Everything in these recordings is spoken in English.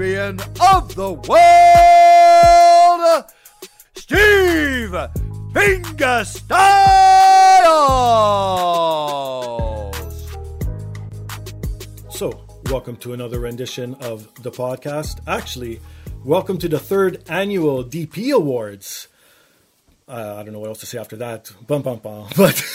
of the world, Steve Fingerstyles. So, welcome to another rendition of the podcast. Actually, welcome to the third annual DP Awards. Uh, I don't know what else to say after that. Bum, bum, bum. But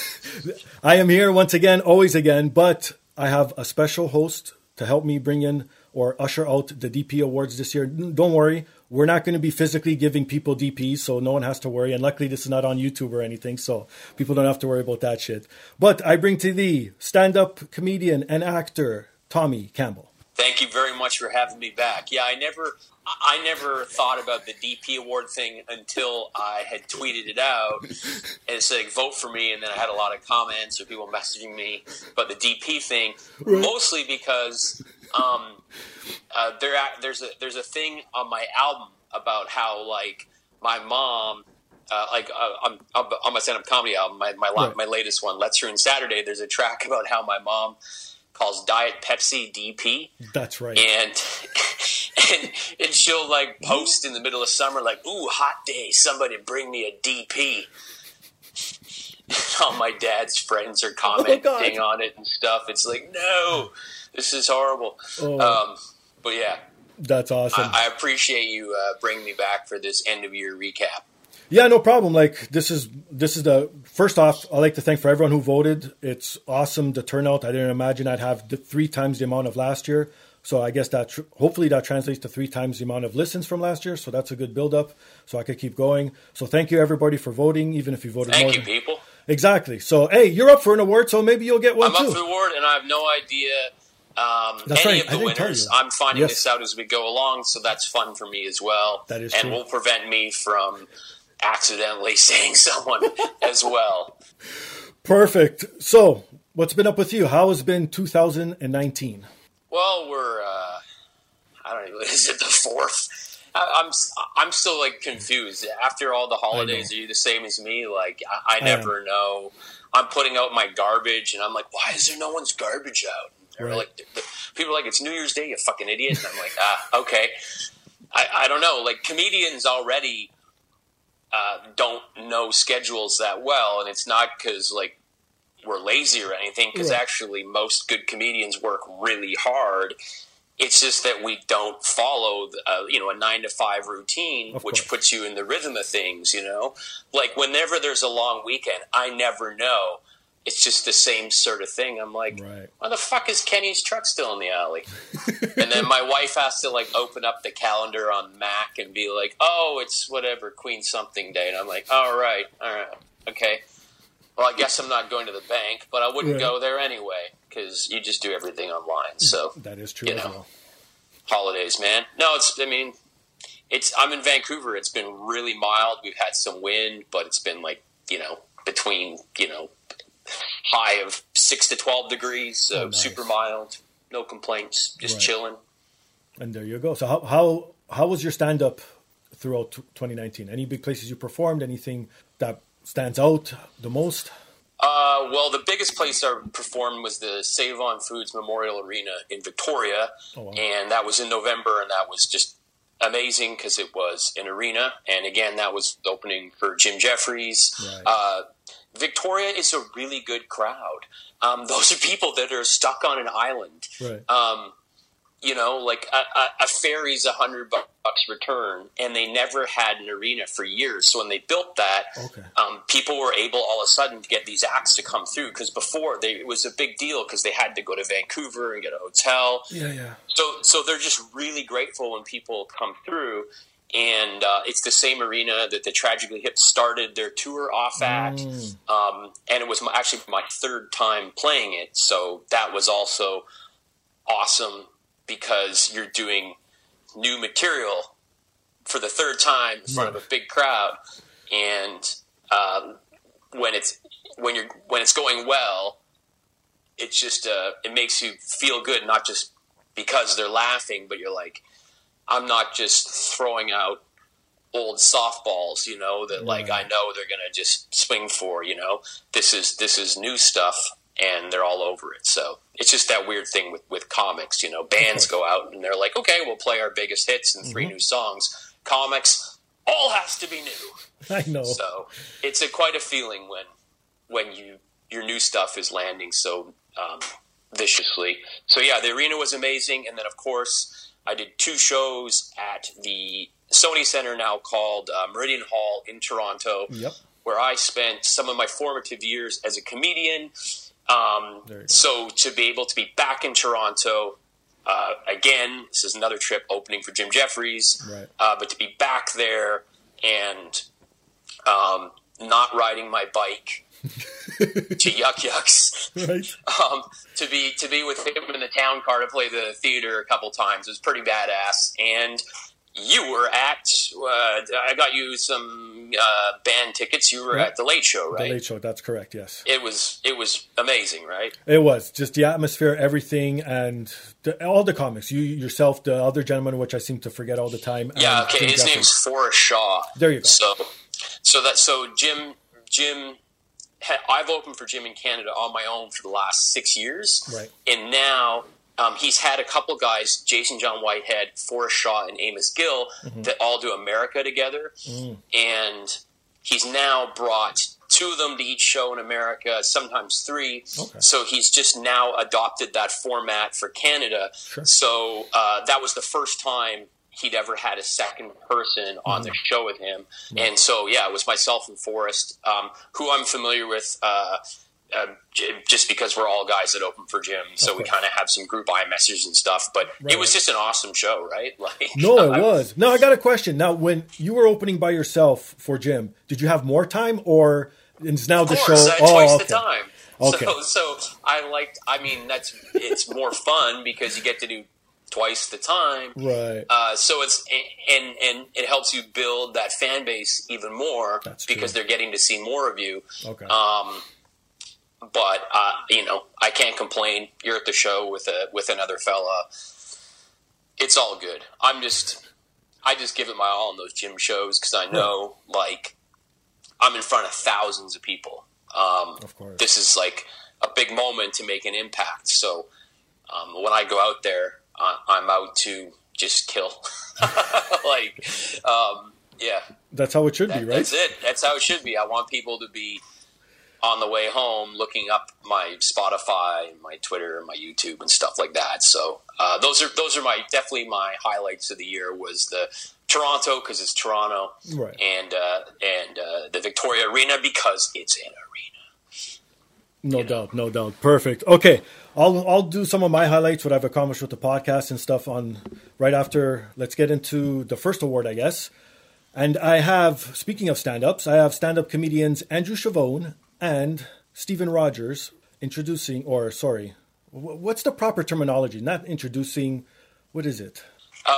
I am here once again, always again, but I have a special host to help me bring in or usher out the DP awards this year. Don't worry, we're not going to be physically giving people DPs, so no one has to worry. And luckily, this is not on YouTube or anything, so people don't have to worry about that shit. But I bring to thee stand up comedian and actor Tommy Campbell. Thank you very much for having me back. Yeah, I never. I never thought about the DP award thing until I had tweeted it out and said vote for me, and then I had a lot of comments or people messaging me about the DP thing, mostly because um, uh, there there's a there's a thing on my album about how like my mom. Uh, like uh, on, on my stand-up comedy album, my my, right. my latest one, Let's Ruin Saturday. There's a track about how my mom calls Diet Pepsi DP. That's right. And and and she'll like post in the middle of summer, like, "Ooh, hot day! Somebody bring me a DP." All my dad's friends are commenting oh, on it and stuff. It's like, no, this is horrible. Oh. Um, but yeah, that's awesome. I, I appreciate you uh, bringing me back for this end of year recap. Yeah, no problem. Like this is this is the first off. I like to thank for everyone who voted. It's awesome the turnout. I didn't imagine I'd have the, three times the amount of last year. So I guess that tr- hopefully that translates to three times the amount of listens from last year. So that's a good build up. So I could keep going. So thank you everybody for voting, even if you voted. Thank more you, people. Exactly. So hey, you're up for an award. So maybe you'll get one I'm too. up for the award, and I have no idea um, any right. of the winners. I'm finding Yes. this out as we go along, so that's fun for me as well. That is and true. will prevent me from accidentally saying someone as well. Perfect. So what's been up with you? How has been 2019? Well, we're uh, I don't know. Is it the fourth? I, I'm I'm still like confused. After all the holidays, are you the same as me? Like I, I never know. I'm putting out my garbage, and I'm like, why is there no one's garbage out? Right. like, people are like, it's New Year's Day, you fucking idiot. And I'm like, ah, okay. I, I don't know. Like comedians already uh, don't know schedules that well, and it's not because like we're lazy or anything. Because Right. actually, most good comedians work really hard. It's just that we don't follow, uh, you know, a nine to five routine, Of which course. puts you in the rhythm of things. You know, like whenever there's a long weekend, I never know. It's just the same sort of thing. I'm like, Right. why the fuck is Kenny's truck still in the alley? and then my wife has to like open up the calendar on Mac and be like, "Oh, it's whatever Queen something day," and I'm like, "All right, all right, okay." Well, I guess I'm not going to the bank, but I wouldn't Right. go there anyway because you just do everything online. So That is true You as know. well. holidays, man. No, it's. I mean, it's. I'm in Vancouver. It's been really mild. We've had some wind, but it's been like you know between you know high of six to twelve degrees, so Oh, nice. super mild. No complaints. Just Right. chilling. And there you go. So how how how was your stand up throughout 2019? Any big places you performed? Anything stands out the most? Uh, well, the biggest place I performed was the Save on Foods Memorial Arena in Victoria, Oh, wow. and that was in November, and that was just amazing because it was an arena, and again, that was opening for Jim Jefferies. Right. Uh, Victoria is a really good crowd. Um, those are people that are stuck on an island. Right. Um, you know, like a, a, a ferry's a hundred bucks return, and they never had an arena for years. So when they built that, Okay. um, people were able all of a sudden to get these acts to come through because before they, it was a big deal because they had to go to Vancouver and get a hotel. Yeah, yeah. So, so they're just really grateful when people come through, and uh, it's the same arena that the Tragically Hip started their tour off at, Mm. um, and it was my, actually my third time playing it. So that was also awesome because you're doing new material for the third time in front of a big crowd, and um, when it's when you're when it's going well, it's just uh, it makes you feel good, not just because they're laughing, but you're like, I'm not just throwing out old softballs, you know, that like I know they're gonna just swing for, you know. This is this is new stuff and they're all over it. So it's just that weird thing with, with comics, you know, bands go out and they're like, Okay, we'll play our biggest hits and 3 new songs. Comics all has to be new. I know. So it's a quite a feeling when when you your new stuff is landing so um, viciously. So yeah, the arena was amazing, and then of course I did two shows at the Sony Center now called uh, Meridian Hall in Toronto, Yep. where I spent some of my formative years as a comedian. Um, There you go. so to be able to be back in Toronto. Uh, again, this is another trip opening for Jim Jefferies, Right. uh, but to be back there and um, not riding my bike to Yuk Yuk's, Right. um, to be to be with him in the town car to play the theater a couple times was pretty badass. And you were at uh, I got you some uh, band tickets. You were at the Late Show, right? The? Late Show. That's correct. Yes. It was it was amazing, right? It was just the atmosphere, everything, and the, all the comics. You yourself, the other gentleman, which I seem to forget all the time. Yeah, okay. Jim His name's Forrest Shaw. There you go. So, so that so Jim Jim, I've opened for Jim in Canada on my own for the last six years, Right. And now um, he's had a couple guys, Jason John Whitehead, Forrest Shaw, and Amos Gill, Mm-hmm. that all do America together, Mm. and he's now brought two of them to each show in America, sometimes three. Okay. So he's just now adopted that format for Canada. Sure. So uh, that was the first time he'd ever had a second person on the show with him. And so, yeah, it was myself and Forrest, um, who I'm familiar with. Uh, j- just because we're all guys that open for Jim, so we kind of have some group iMessages and stuff. But Right. it was just an awesome show, right? Like, No, I- it was. Now I got a question. Now, when you were opening by yourself for Jim, did you have more time, or is now the Of show? course, uh, oh, twice okay. the time. Okay. So, so I liked. I mean, that's it's more fun because you get to do twice the time. Right. Uh, so it's and and it helps you build that fan base even more That's because true. they're getting to see more of you. Okay. Um, but uh, you know, I can't complain. You're at the show with a with another fella. It's all good. I'm just, I just give it my all in those Jim shows because I know, like, I'm in front of thousands of people. Um, Of course. this is like a big moment to make an impact. So um, when I go out there, I, I'm out to just kill. like, um, yeah, That's how it should be, right? That's it. That's how it should be. I want people to be on the way home looking up my Spotify, my Twitter, and my YouTube, and stuff like that. So uh, those are those are my definitely my highlights of the year was the Toronto because it's Toronto, Right. and uh, and uh, the Victoria Arena because it's an arena. No doubt, no doubt. Perfect. Okay, I'll I'll do some of my highlights, what I've accomplished with the podcast and stuff on right after. Let's get into the first award, I guess. And I have, speaking of stand-ups, I have stand-up comedians Andrew Chavone and Stephen Rogers introducing, or sorry, what's the proper terminology? Not introducing. What is it? Uh,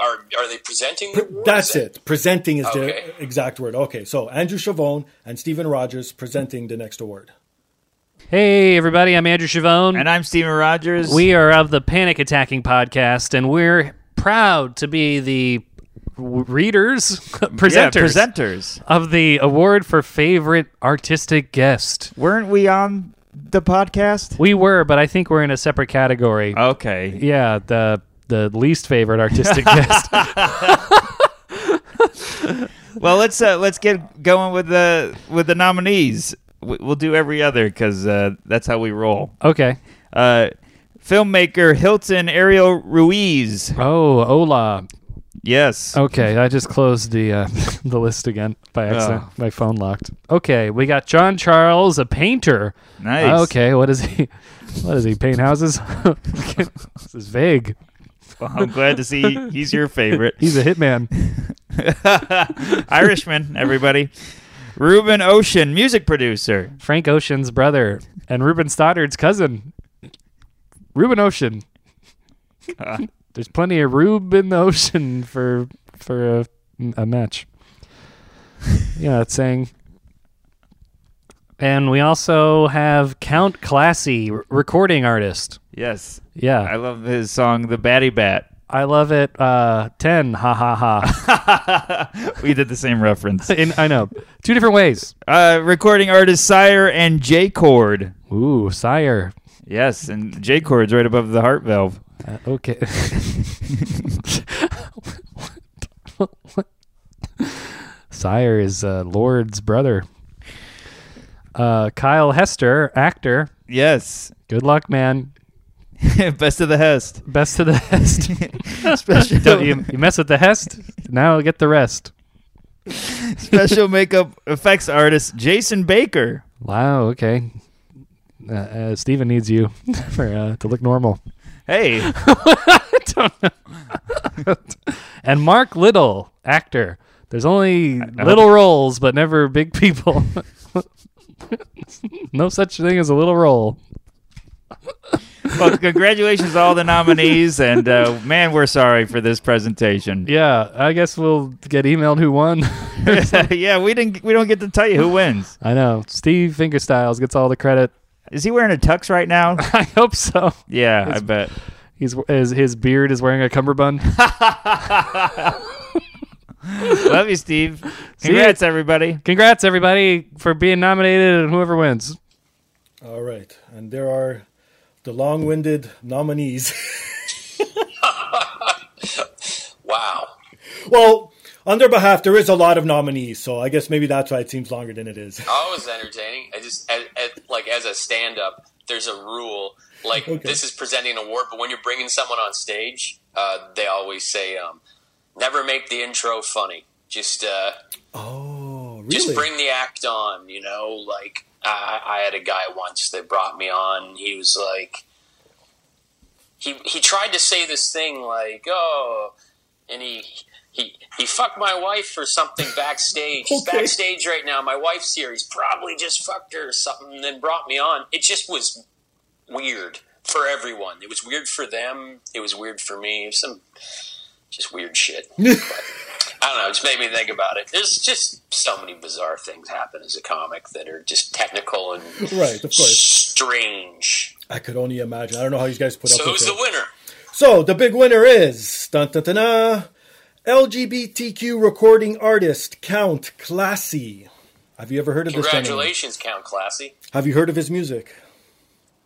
are are they presenting? The awards? That's it. Presenting is Okay. the exact word. Okay, so Andrew Chavone and Stephen Rogers presenting the next award. Hey, everybody, I'm Andrew Chavone. And I'm Stephen Rogers. we are of the Panic Attacking Podcast, and we're proud to be the readers, Yeah, presenters presenters. of the award for favorite artistic guest. Weren't we on the podcast? We were, but I think we're in a separate category. Okay. yeah, the the least favorite artistic guest. Well, let's uh, let's get going with the with the nominees. We- We'll do every other because uh, that's how we roll. Okay. Uh, filmmaker Hilton Ariel Ruiz. Oh, hola. Yes. Okay, I just closed the uh, the list again by accident. Oh. My phone locked. Okay, we got John Charles, a painter. Nice. Okay, what is he? What does he paint houses? this is vague. Well, I'm glad to see he's your favorite. He's a hitman. Irishman, everybody. Ruben Ocean, music producer. Frank Ocean's brother and Ruben Studdard's cousin. Ruben Ocean. God. There's plenty of Rube in the ocean for for a, a match. Yeah, that's saying. And we also have Count Classy, r- recording artist. Yes. Yeah, I love his song The Batty Bat. I love it. Uh, ten, ha ha ha. we did the same reference. In, I know, two different ways. Uh, recording artist Sire and J Chord. Ooh, sire. Yes, and J Chord's right above the heart valve. Uh, okay. Sire is uh, Lord's brother. Uh, Kyle Hester, actor. Yes. Good luck, man. Best of the Hest. Best of the Hest. Special, Don't you, you mess with the Hest, now get the rest. special makeup effects artist Jason Baker. Wow. Okay. Uh, uh, Steven needs you for uh, to look normal. Hey, And Mark Little, actor. There's only little roles, but never big people. no such thing as a little role. well, congratulations to all the nominees, and uh, man, we're sorry for this presentation. Yeah, I guess we'll get emailed who won. yeah, we didn't. We don't get to tell you who wins. I know. Steve Fingerstyles gets all the credit. Is he wearing a tux right now? I hope so. Yeah, I bet. He's his, his beard is wearing a cummerbund. Love you, Steve. Congrats, everybody. Congrats everybody for being nominated and whoever wins. All right. And there are the long winded nominees. Wow. well, on their behalf, there is a lot of nominees. So I guess maybe that's why it seems longer than it is. Oh, it was entertaining. I just like as a stand-up, there's a rule. Like Okay. this is presenting an award, but when you're bringing someone on stage, uh, they always say, um, "Never make the intro funny. Just uh, Oh, really? just bring the act on." You know, like I, I had a guy once that brought me on. He was like, he he tried to say this thing like, "Oh," and he. He, he fucked my wife or something backstage. He's backstage right now. My wife's here. He's probably just fucked her or something and then brought me on. It just was weird for everyone. It was weird for them. It was weird for me. It was some just weird shit. But, I don't know. It just made me think about it. There's just so many bizarre things happen as a comic that are just technical and Right, of course. strange. I could only imagine. I don't know how you guys put So up with who's it. the winner? So the big winner is dun, dun, dun, dun, LGBTQ recording artist Count Classy. Have you ever heard of this gentleman? Congratulations, Count Classy. Have you heard of his music?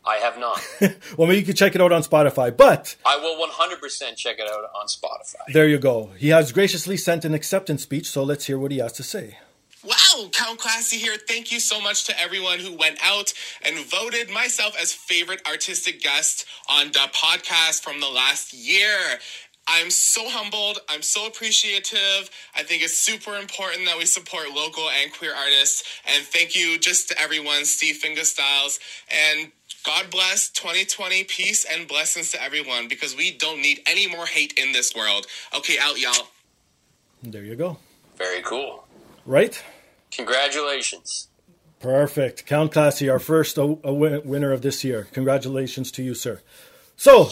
I have not. Well, maybe you can check it out on Spotify. But I will 100% check it out on Spotify. there you go. He has graciously sent an acceptance speech, so let's hear what he has to say. Wow, Count Classy here. Thank you so much to everyone who went out and voted myself as favorite artistic guest on the podcast from the last year. I'm so humbled. I'm so appreciative. I think it's super important that we support local and queer artists. And thank you just to everyone, Steve Fingerstyles. And God bless 2020. Peace and blessings to everyone because we don't need any more hate in this world. Okay, out, y'all. There you go. Very cool. Right? Congratulations. Perfect. Count Classy, our first a, a win- winner of this year. Congratulations to you, sir. So,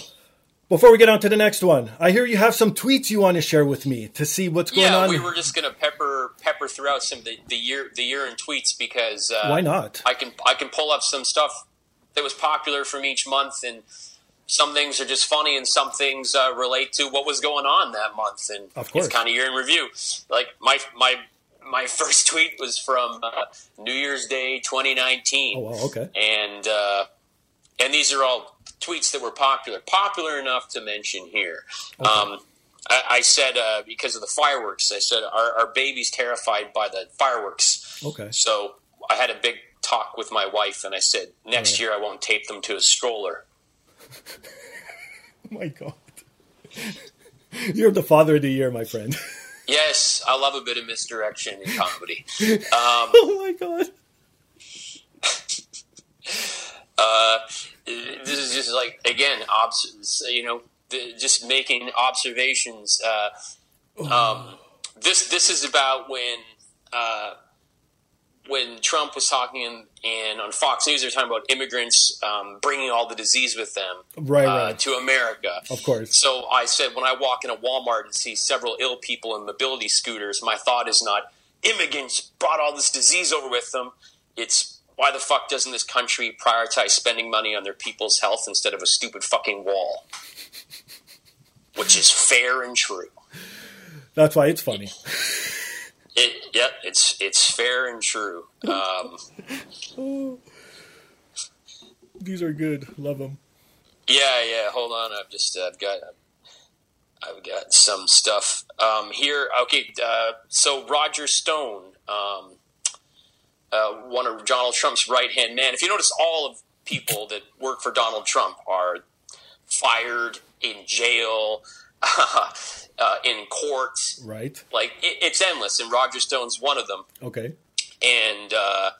before we get on to the next one, I hear you have some tweets you want to share with me to see what's going yeah, on. Yeah, we were just gonna pepper pepper throughout some of the, the year the year in tweets because uh, Why not? I can I can pull up some stuff that was popular from each month and some things are just funny, and some things uh, relate to what was going on that month, and Of course. it's kind of year in review. Like my my my first tweet was from uh, New Year's Day 2019 Oh, wow, okay. and uh, and these are all tweets that were popular, popular enough to mention here. Um, I, I said uh, because of the fireworks, I said our, our baby's terrified by the fireworks. Okay. So I had a big talk with my wife, and I said next year I won't tape them to a stroller. Oh my god. You're the father of the year, my friend. Yes, I love a bit of misdirection in comedy. oh my god. uh, this is just like again, obs- you know, the, just making observations. Uh, um, this this is about when uh, when Trump was talking and, and on Fox News, they were talking about immigrants um, bringing all the disease with them Right, uh, right. to America. Of course. So I said, when I walk in a Walmart and see several ill people in mobility scooters, my thought is not immigrants brought all this disease over with them. It's why the fuck doesn't this country prioritize spending money on their people's health instead of a stupid fucking wall? Which is fair and true. That's why it's funny. It, yep, it's it's fair and true. Um, These are good. Love them. Yeah, yeah. Hold on, I've just I've got I've got some stuff um, here. Okay, uh, so Roger Stone, um, uh, one of Donald Trump's right hand man. If you notice, all of people that work for Donald Trump are fired in jail, uh, in court. Right. Like it, it's endless, and Roger Stone's one of them Okay. and uh,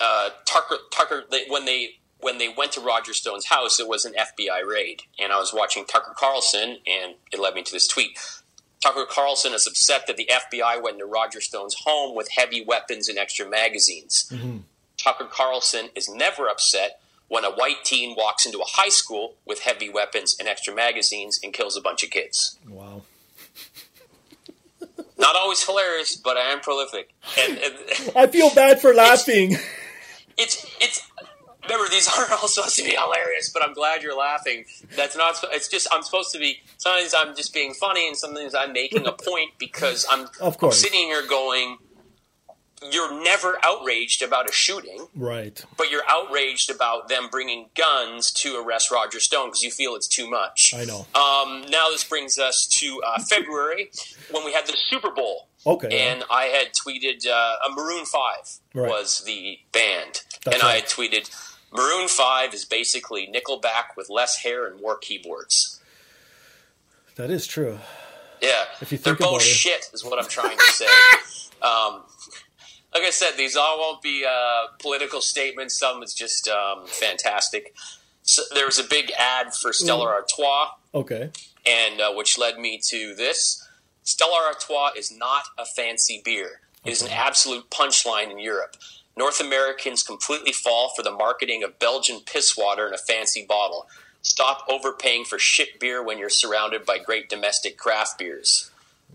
uh, Tucker Tucker they, when they when they went to Roger Stone's house, it was an FBI raid, and I was watching Tucker Carlson, and it led me to this tweet. Tucker Carlson is upset that the FBI went into Roger Stone's home with heavy weapons and extra magazines. Mm-hmm. Tucker Carlson is never upset when a white teen walks into a high school with heavy weapons and extra magazines and kills a bunch of kids. Wow. Not always hilarious, but I am prolific. And, and I feel bad for laughing. it's it's remember these aren't all supposed to be hilarious but i'm glad you're laughing that's not it's just i'm supposed to be sometimes i'm just being funny and sometimes i'm making a point because i'm, Of course. I'm sitting here going you're never outraged about a shooting right. but you're outraged about them bringing guns to arrest roger stone because you feel it's too much I know. um, now this brings us to uh, february when we had the super bowl Okay. and I had tweeted uh, a Maroon Five Right. was the band, That's and I had tweeted Maroon Five is basically Nickelback with less hair and more keyboards. That is true. Yeah, If you they're think about both it. shit, is what I'm trying to say. um, like I said, these all won't be uh, political statements. Some is just um, fantastic. So there was a big ad for Stella Mm. Artois. Okay. and uh, which led me to this. Stella Artois is not a fancy beer. It is an absolute punchline in Europe. North Americans completely fall for the marketing of Belgian piss water in a fancy bottle. Stop overpaying for shit beer when you're surrounded by great domestic craft beers.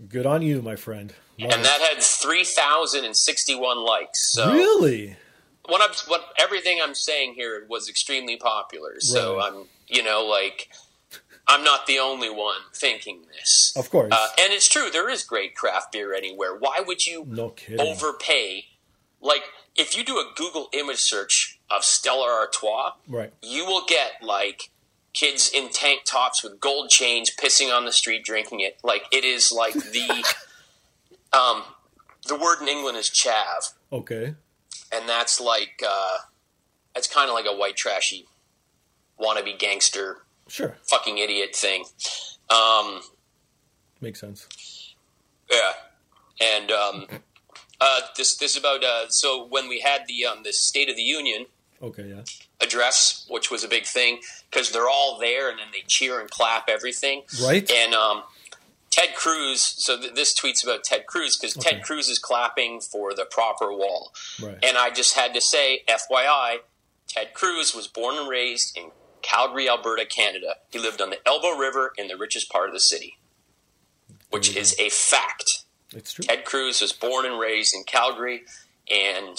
Good on you, my friend. Love And it. that had 3,061 likes. So really? what I'm what everything I'm saying here was extremely popular. So Right. I'm you know like I'm not the only one thinking this. Of course. Uh, and it's true, there is great craft beer anywhere. Why would you no overpay? Like, if you do a Google image search of Stella Artois, Right. you will get, like, kids in tank tops with gold chains pissing on the street drinking it. Like, it is like the. um, the word in England is chav, Okay. and that's like. Uh, that's kind of like a white trashy wannabe gangster Sure. fucking idiot thing. Um, Makes sense. Yeah, and um, uh, this this is about uh, so when we had the um, the State of the Union Okay. Yeah. address, which was a big thing because they're all there and then they cheer and clap everything. Right. And um, Ted Cruz. So th- this tweet's about Ted Cruz because Okay. Ted Cruz is clapping for the proper wall. Right. And I just had to say, FYI, Ted Cruz was born and raised in Calgary, Alberta, Canada. He lived on the Elbow River in the richest part of the city, which is a fact. It's true. Ted Cruz was born and raised in Calgary, and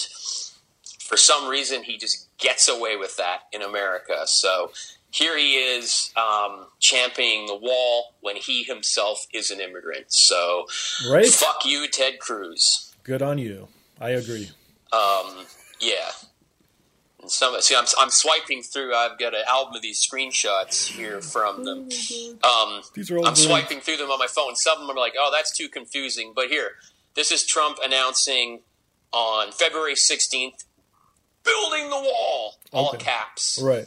for some reason, he just gets away with that in America. So here he is um, championing the wall when he himself is an immigrant. So, Right? fuck you, Ted Cruz. Good on you. I agree. Um, yeah. And some see, I'm, I'm swiping through. I've got an album of these screenshots here from them. Um, These are all I'm great. swiping through them on my phone. Some of them are like, "Oh, that's too confusing." But here, this is Trump announcing on February 16th, "Building the wall," all caps. Right.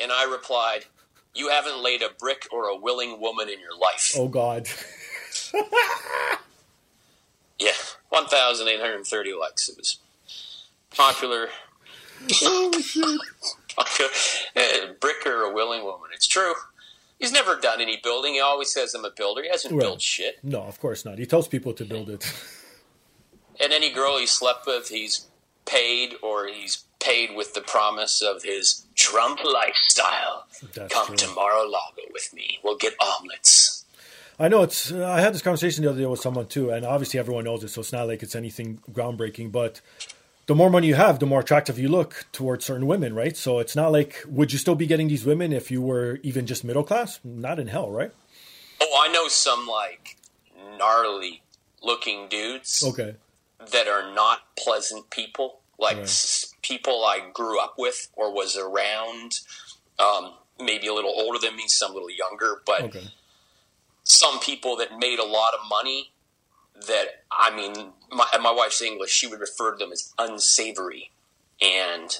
And I replied, "You haven't laid a brick or a willing woman in your life." Oh God. Yeah, 1,830 likes. It was popular. Oh shit. Uh, brick or a willing woman. It's true. He's never done any building. He always says I'm a builder. He hasn't Right. built shit. No, of course not. He tells people to build it. And any girl he slept with, he's paid or he's paid with the promise of his Trump lifestyle. That's Come true. to Mar-a-Lago with me. We'll get omelets. I know it's. Uh, I had this conversation the other day with someone too, and obviously everyone knows it, so it's not like it's anything groundbreaking. But the more money you have, the more attractive you look towards certain women, right? So it's not like would you still be getting these women if you were even just middle class? Not in hell, right? Oh, I know some like gnarly looking dudes Okay, that are not pleasant people, like Right. s- people I grew up with or was around. Um, maybe a little older than me, some a little younger, but okay, some people that made a lot of money. That I mean, my, my wife's English. She would refer to them as unsavory, and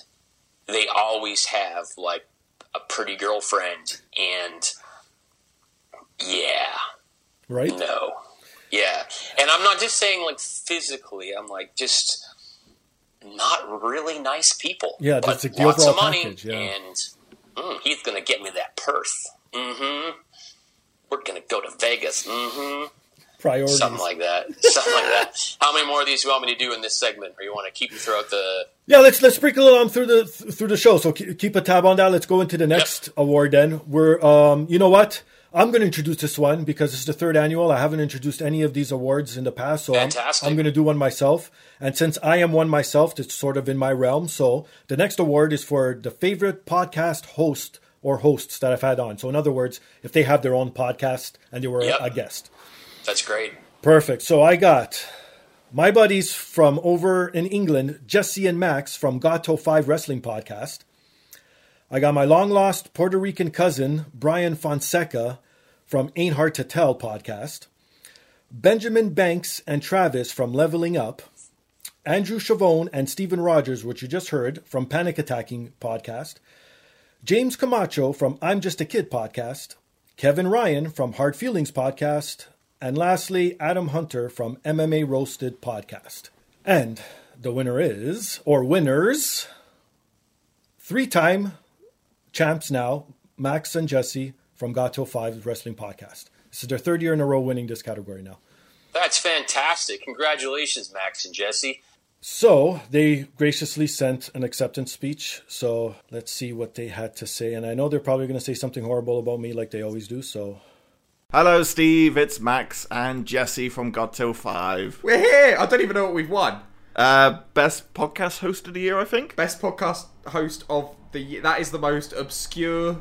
they always have like a pretty girlfriend, and yeah, right? no. Yeah. And I'm not just saying like physically, I'm like just not really nice people. Yeah, but that's like lots of money package, yeah. and mm, he's gonna get me that purse. Mm-hmm. We're gonna go to Vegas. Mm-hmm. Priorities. Something like that. Something like that. How many more of these do you want me to do in this segment, or you want to keep them throughout the? Yeah, let's let's sprinkle on through the through the show. So keep, a tab on that. Let's go into the next award. Then we're um, you know what? I'm going to introduce this one because it's the third annual. I haven't introduced any of these awards in the past, so I'm, I'm going to do one myself. And since I am one myself, it's sort of in my realm. So the next award is for the favorite podcast host or hosts that I've had on. So in other words, if they have their own podcast and they were Yep. a guest. That's great. Perfect. So I got my buddies from over in England, Jesse and Max from Gato 5 Wrestling Podcast. I got my long lost Puerto Rican cousin, Brian Fonseca from Ain't Hard to Tell podcast. Benjamin Banks and Travis from Leveling Up. Andrew Chavone and Stephen Rogers, which you just heard from Panic Attacking podcast. James Camacho from I'm Just a Kid podcast. Kevin Ryan from Hard Feelings podcast. And lastly, Adam Hunter from MMA Roasted podcast. And the winner is, or winners, three time champs now, Max and Jesse from Gato 5 Wrestling Podcast. This is their third year in a row winning this category now. That's fantastic. Congratulations, Max and Jesse. So they graciously sent an acceptance speech. So let's see what they had to say. And I know they're probably going to say something horrible about me like they always do. So Hello, Steve. It's Max and Jesse from God Till 5. We're here. I don't even know what we've won. Uh, best podcast host of the year, I think. Best podcast host of the year. That is the most obscure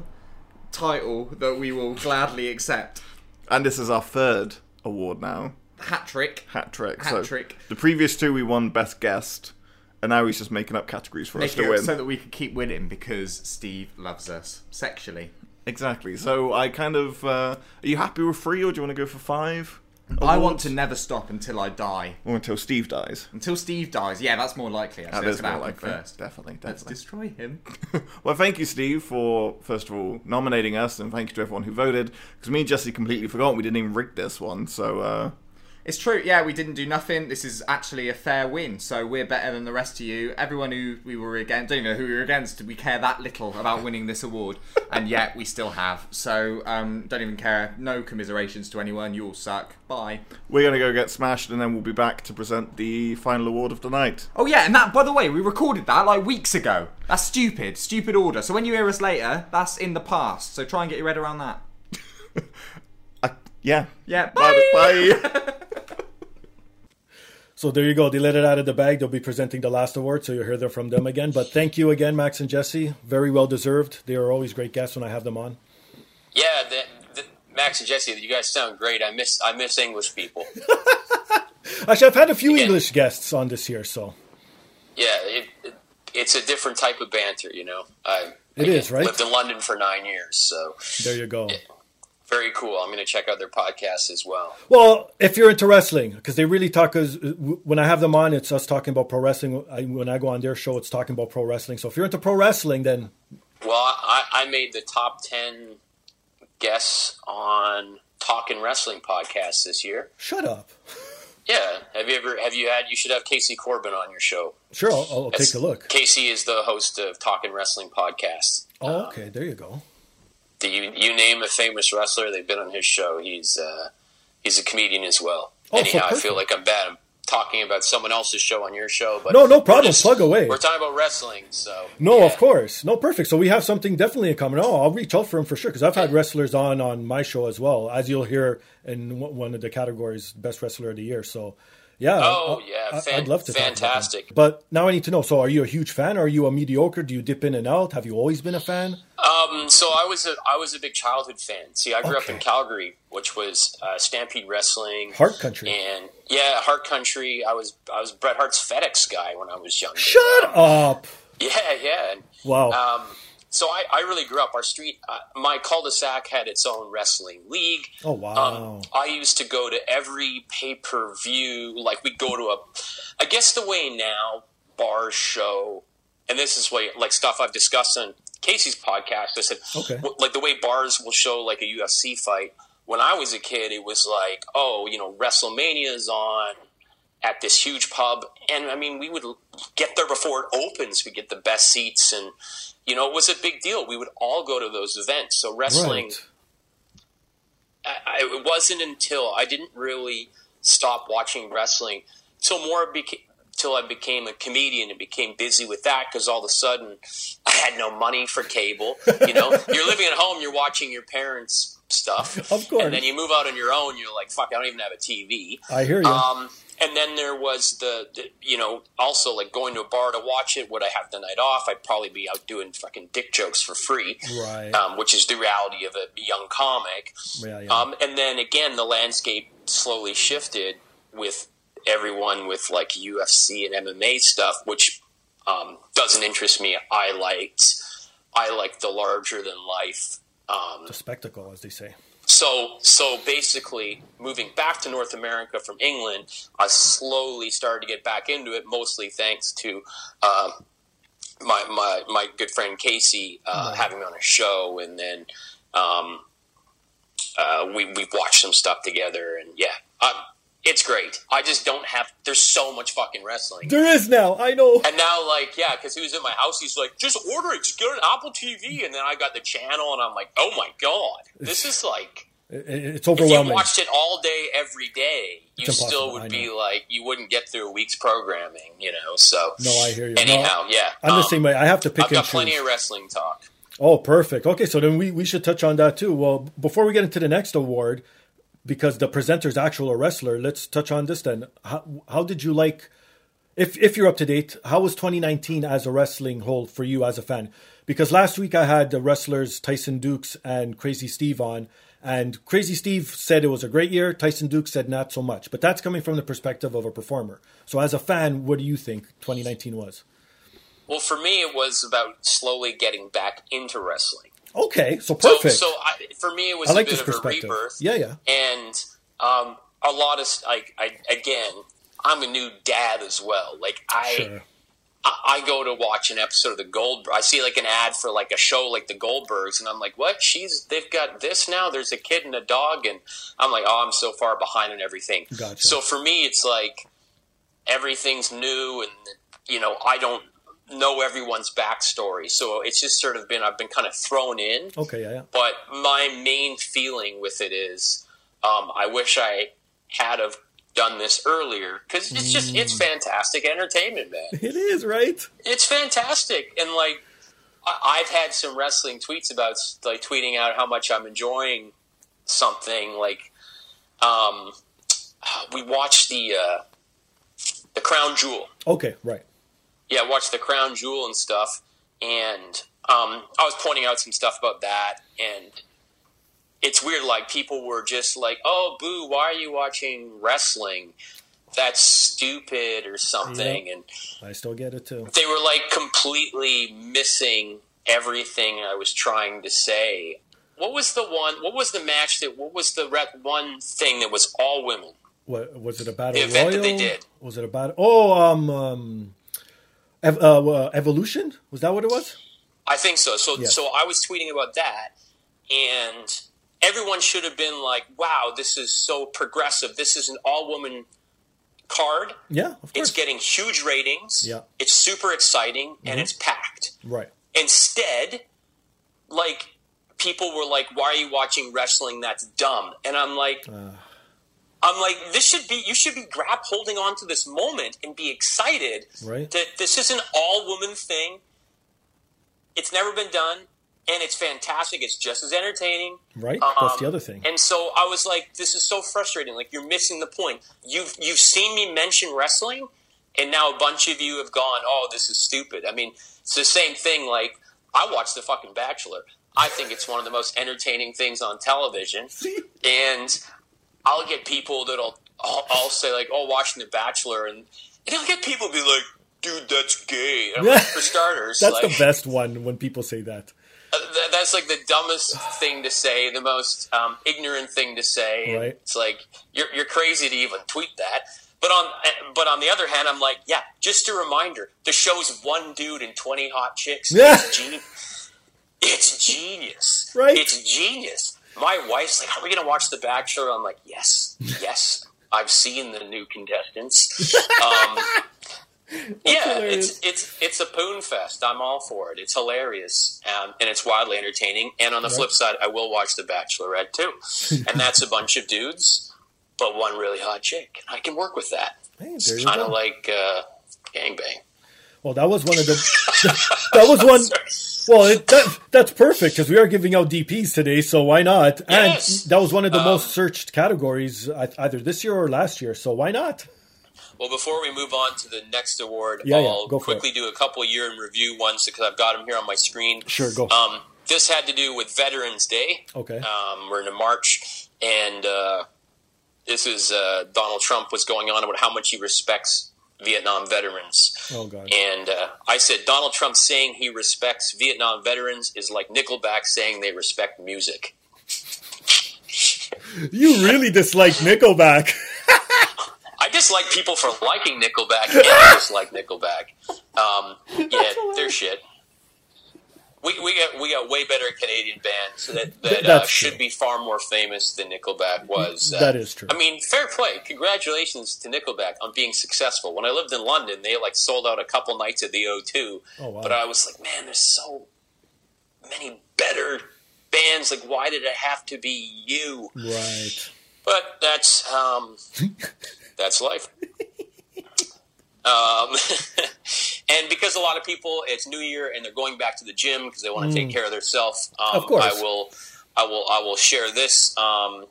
title that we will gladly accept. And this is our third award now. Hat trick. Hat trick. Hat so trick. The previous two we won best guest, and now he's just making up categories for us to it win. so that we can keep winning because Steve loves us sexually. Exactly. So I kind of. Uh, are you happy with three, or do you want to go for five? I want to never stop until I die. Or until Steve dies. Until Steve dies. Yeah, that's more likely. Actually, That that's is more likely. first. Definitely, definitely. Let's destroy him. Well, thank you, Steve, for first of all nominating us, and thank you to everyone who voted. Because me and Jesse completely forgot we didn't even rig this one. So uh, It's true, yeah, we didn't do nothing. This is actually a fair win, so we're better than the rest of you. Everyone who we were against, don't even know who we were against, we care that little about winning this award, and yet we still have. So, um, don't even care. No commiserations to anyone, you all suck. Bye. we're gonna go get smashed, and then we'll be back to present the final award of the night. Oh, yeah, and that, by the way, we recorded that like weeks ago. That's stupid, stupid order. So, when you hear us later, that's in the past, so try and get your head around that. Yeah. Yeah, Bye. bye! bye. So there you go. They let it out of the bag. They'll be presenting the last award, so you'll hear them from them again. But thank you again, Max and Jesse. Very well deserved. They are always great guests when I have them on. Yeah, the, the, Max and Jesse, you guys sound great. I miss I miss English people. Actually, I've had a few Yeah. English guests on this year, so Yeah, it, it, it's a different type of banter, you know. I It again, is, right? Lived in London for nine years, so there you go. Very cool. I'm going to check out their podcast as well. Well, if you're into wrestling, because they really talk, because uh, when I have them on, it's us talking about pro wrestling. I, when I go on their show, it's talking about pro wrestling. So if you're into pro wrestling, then Well, I, I made the top ten guests on Talking Wrestling podcast this year. shut up. Yeah, have you ever have you had? You should have Casey Corbin on your show. Sure, I'll, I'll take a look. Casey is the host of Talking Wrestling podcast. Oh, okay, there you go. Do you you name a famous wrestler? They've been on his show. He's uh, he's a comedian as well. Oh, Anyhow, I feel like I'm bad. I'm talking about someone else's show on your show, but No, no problem. Plug away. We're talking about wrestling, so No, yeah. of course. No, perfect. So we have something definitely in common. Oh, I'll reach out for him for sure because I've had wrestlers on on my show as well, as you'll hear in one of the categories, best wrestler of the year. So, yeah. Oh, I- yeah, fan- I'd love to. fantastic. But now I need to know. So, are you a huge fan? Or are you a mediocre? Do you dip in and out? Have you always been a fan? Um, so I was a I was a big childhood fan. See, I grew up in Calgary, which was uh, Stampede Wrestling, Hart country. and yeah, Hart Country. I was I was Bret Hart's FedEx guy when I was young. Shut up! Yeah, yeah. Wow. Um, so I, I really grew up. Our street, uh, my cul-de-sac had its own wrestling league. oh wow. Um, I used to go to every pay per view. Like we'd go to a, I guess the way now bars show, and this is way like stuff I've discussed on Casey's podcast. I said, Okay. w- like the way bars will show like a UFC fight. When I was a kid, it was like, oh, you know, WrestleMania's on at this huge pub, and I mean, we would get there before it opens. We get the best seats, and you know, it was a big deal. We would all go to those events. So wrestling. right. I, I- it wasn't until I didn't really stop watching wrestling till more beca- till I became a comedian and became busy with that because all of a sudden I had no money for cable. You know, you're living at home, you're watching your parents' stuff, Of course. and then you move out on your own. You're like, fuck, I don't even have a TV. I hear you. Um, and then there was the, the, you know, also like going to a bar to watch it. Would I have the night off? I'd probably be out doing fucking dick jokes for free, Right. um, which is the reality of a young comic. yeah, yeah. Um, and then again, the landscape slowly shifted with everyone with like UFC and MMA stuff, which um, doesn't interest me. I liked, I liked the larger than life. Um, the spectacle, as they say. So, so basically, moving back to North America from England, I slowly started to get back into it, mostly thanks to um, my, my my good friend Casey uh, having me on a show, and then um, uh, we we've watched some stuff together, and yeah, uh, it's great. I just don't have. There's so much fucking wrestling. There is now. I know. And now, like, yeah, because he was in my house, he's like, just order it, just get on Apple TV. And then I got the channel, and I'm like, oh my god, this is like, It's overwhelming. if you watched it all day, every day, you still would be like, you wouldn't get through a week's programming, you know. So, No, I hear you. No, Anyhow, yeah, I'm the um, same way. I have to pick I've got choose. plenty of wrestling talk. Oh, perfect. Okay, so then we, we should touch on that too. Well, before we get into the next award, because the presenter's actual a wrestler, let's touch on this then. How, how did you like, if if you're up to date, how was 2019 as a wrestling whole for you as a fan? Because last week I had the wrestlers Tyson Dux and Crazy Steve on, and Crazy Steve said it was a great year. Tyson Dux said not so much, but that's coming from the perspective of a performer. So as a fan, what do you think 2019 was? Well, for me, it was about slowly getting back into wrestling. Okay, so So, perfect. so I, for me, it was I like a bit this of a rebirth. Yeah, yeah. and um, a lot of like I again, I'm a new dad as well. Like I, Sure. I, I go to watch an episode of the Gold. I see like an ad for like a show like the Goldbergs, and I'm like, what? She's they've got this now. There's a kid and a dog, and I'm like, oh, I'm so far behind on everything. Gotcha. So for me, it's like everything's new, and you know, I don't know everyone's backstory. So it's just sort of been I've been kind of thrown in. Okay, yeah, yeah. But my main feeling with it is, um, I wish I had have done this earlier because it's just it's fantastic entertainment, man. It is, right? It's fantastic, and like I've had some wrestling tweets about like tweeting out how much I'm enjoying something. Like um, we watched the uh, the Crown Jewel. Okay, right. Yeah, watch the Crown Jewel and stuff, and um, I was pointing out some stuff about that, and it's weird. Like people were just like, "Oh, boo! Why are you watching wrestling? That's stupid," or something, and I still get it too. they were like completely missing everything I was trying to say. What was the one? What was the match that? What was the rep, one thing that was all women? What was it a battle The event royal? that they did. Was it a battle? Oh, um, um ev- uh, uh, evolution. Was that what it was? I think so. So so I was tweeting about that, and everyone should have been like, "Wow, this is so progressive. This is an all-woman card. Yeah, of course. It's getting huge ratings. Yeah. It's super exciting, and it's packed." right. Instead, like people were like, "Why are you watching wrestling? That's dumb." And I'm like, I'm like, this should be you should be grab holding on to this moment and be excited Right. that this is an all woman thing. It's never been done, and it's fantastic. It's just as entertaining. Right. That's Um, the other thing. And so I was like, this is so frustrating. Like you're missing the point. You've you've seen me mention wrestling, and now a bunch of you have gone, oh, this is stupid. I mean, it's the same thing. Like I watched the fucking Bachelor. I think it's one of the most entertaining things on television, and I'll get people that'll I'll, I'll say like, oh, watching the Bachelor, and and I'll get people be like, dude, that's gay. Like, for starters, That's like, the best one when people say that. uh, th- that's like the dumbest thing to say, the most um, ignorant thing to say. Right. It's like you're you're crazy to even tweet that. But on but on the other hand, I'm like, yeah, just a reminder: the show's one dude and twenty hot chicks. Yeah. It's, gen- it's genius. Right. It's genius. My wife's like, "Are we gonna watch The Bachelor?" I'm like, "Yes, yes." I've seen the new contestants. Um, yeah, hilarious. it's it's it's a poon fest. I'm all for it. It's hilarious um, and it's wildly entertaining. And on the flip side, I will watch The Bachelorette too, and that's a bunch of dudes, but one really hot chick. I can work with that. Hey, It's kind of like uh, gangbang. Well, that was one of the. that was one. Well, it, that, that's perfect because we are giving out DPs today, so why not? Yes. And that was one of the Um, most searched categories uh, either this year or last year, so why not? Well, before we move on to the next award, Yeah, yeah, I'll go quickly do a couple year in review ones because I've got them here on my screen. Sure, go. Um, this had to do with Veterans Day. Okay. Um, we're in March, and uh, this is uh, Donald Trump was going on about how much he respects Vietnam veterans. Oh, God. And uh, I said Donald Trump saying he respects Vietnam veterans is like Nickelback saying they respect music. You really dislike Nickelback. I dislike people for liking Nickelback and I dislike Nickelback. Um, yeah, they're shit. We, we got we got way better Canadian bands that, that uh, should be far more famous than Nickelback was. Uh, That is true. I mean, fair play. Congratulations to Nickelback on being successful. When I lived in London, they like sold out a couple nights at the O2. Oh, wow. But I was like, man, there's so many better bands. Like, why did it have to be you? right. But that's um, that's life. Um, and because a lot of people, it's New Year and they're going back to the gym because they want to take care of themselves. Um, Mm. Of course. I will, I will, I will share this. Um,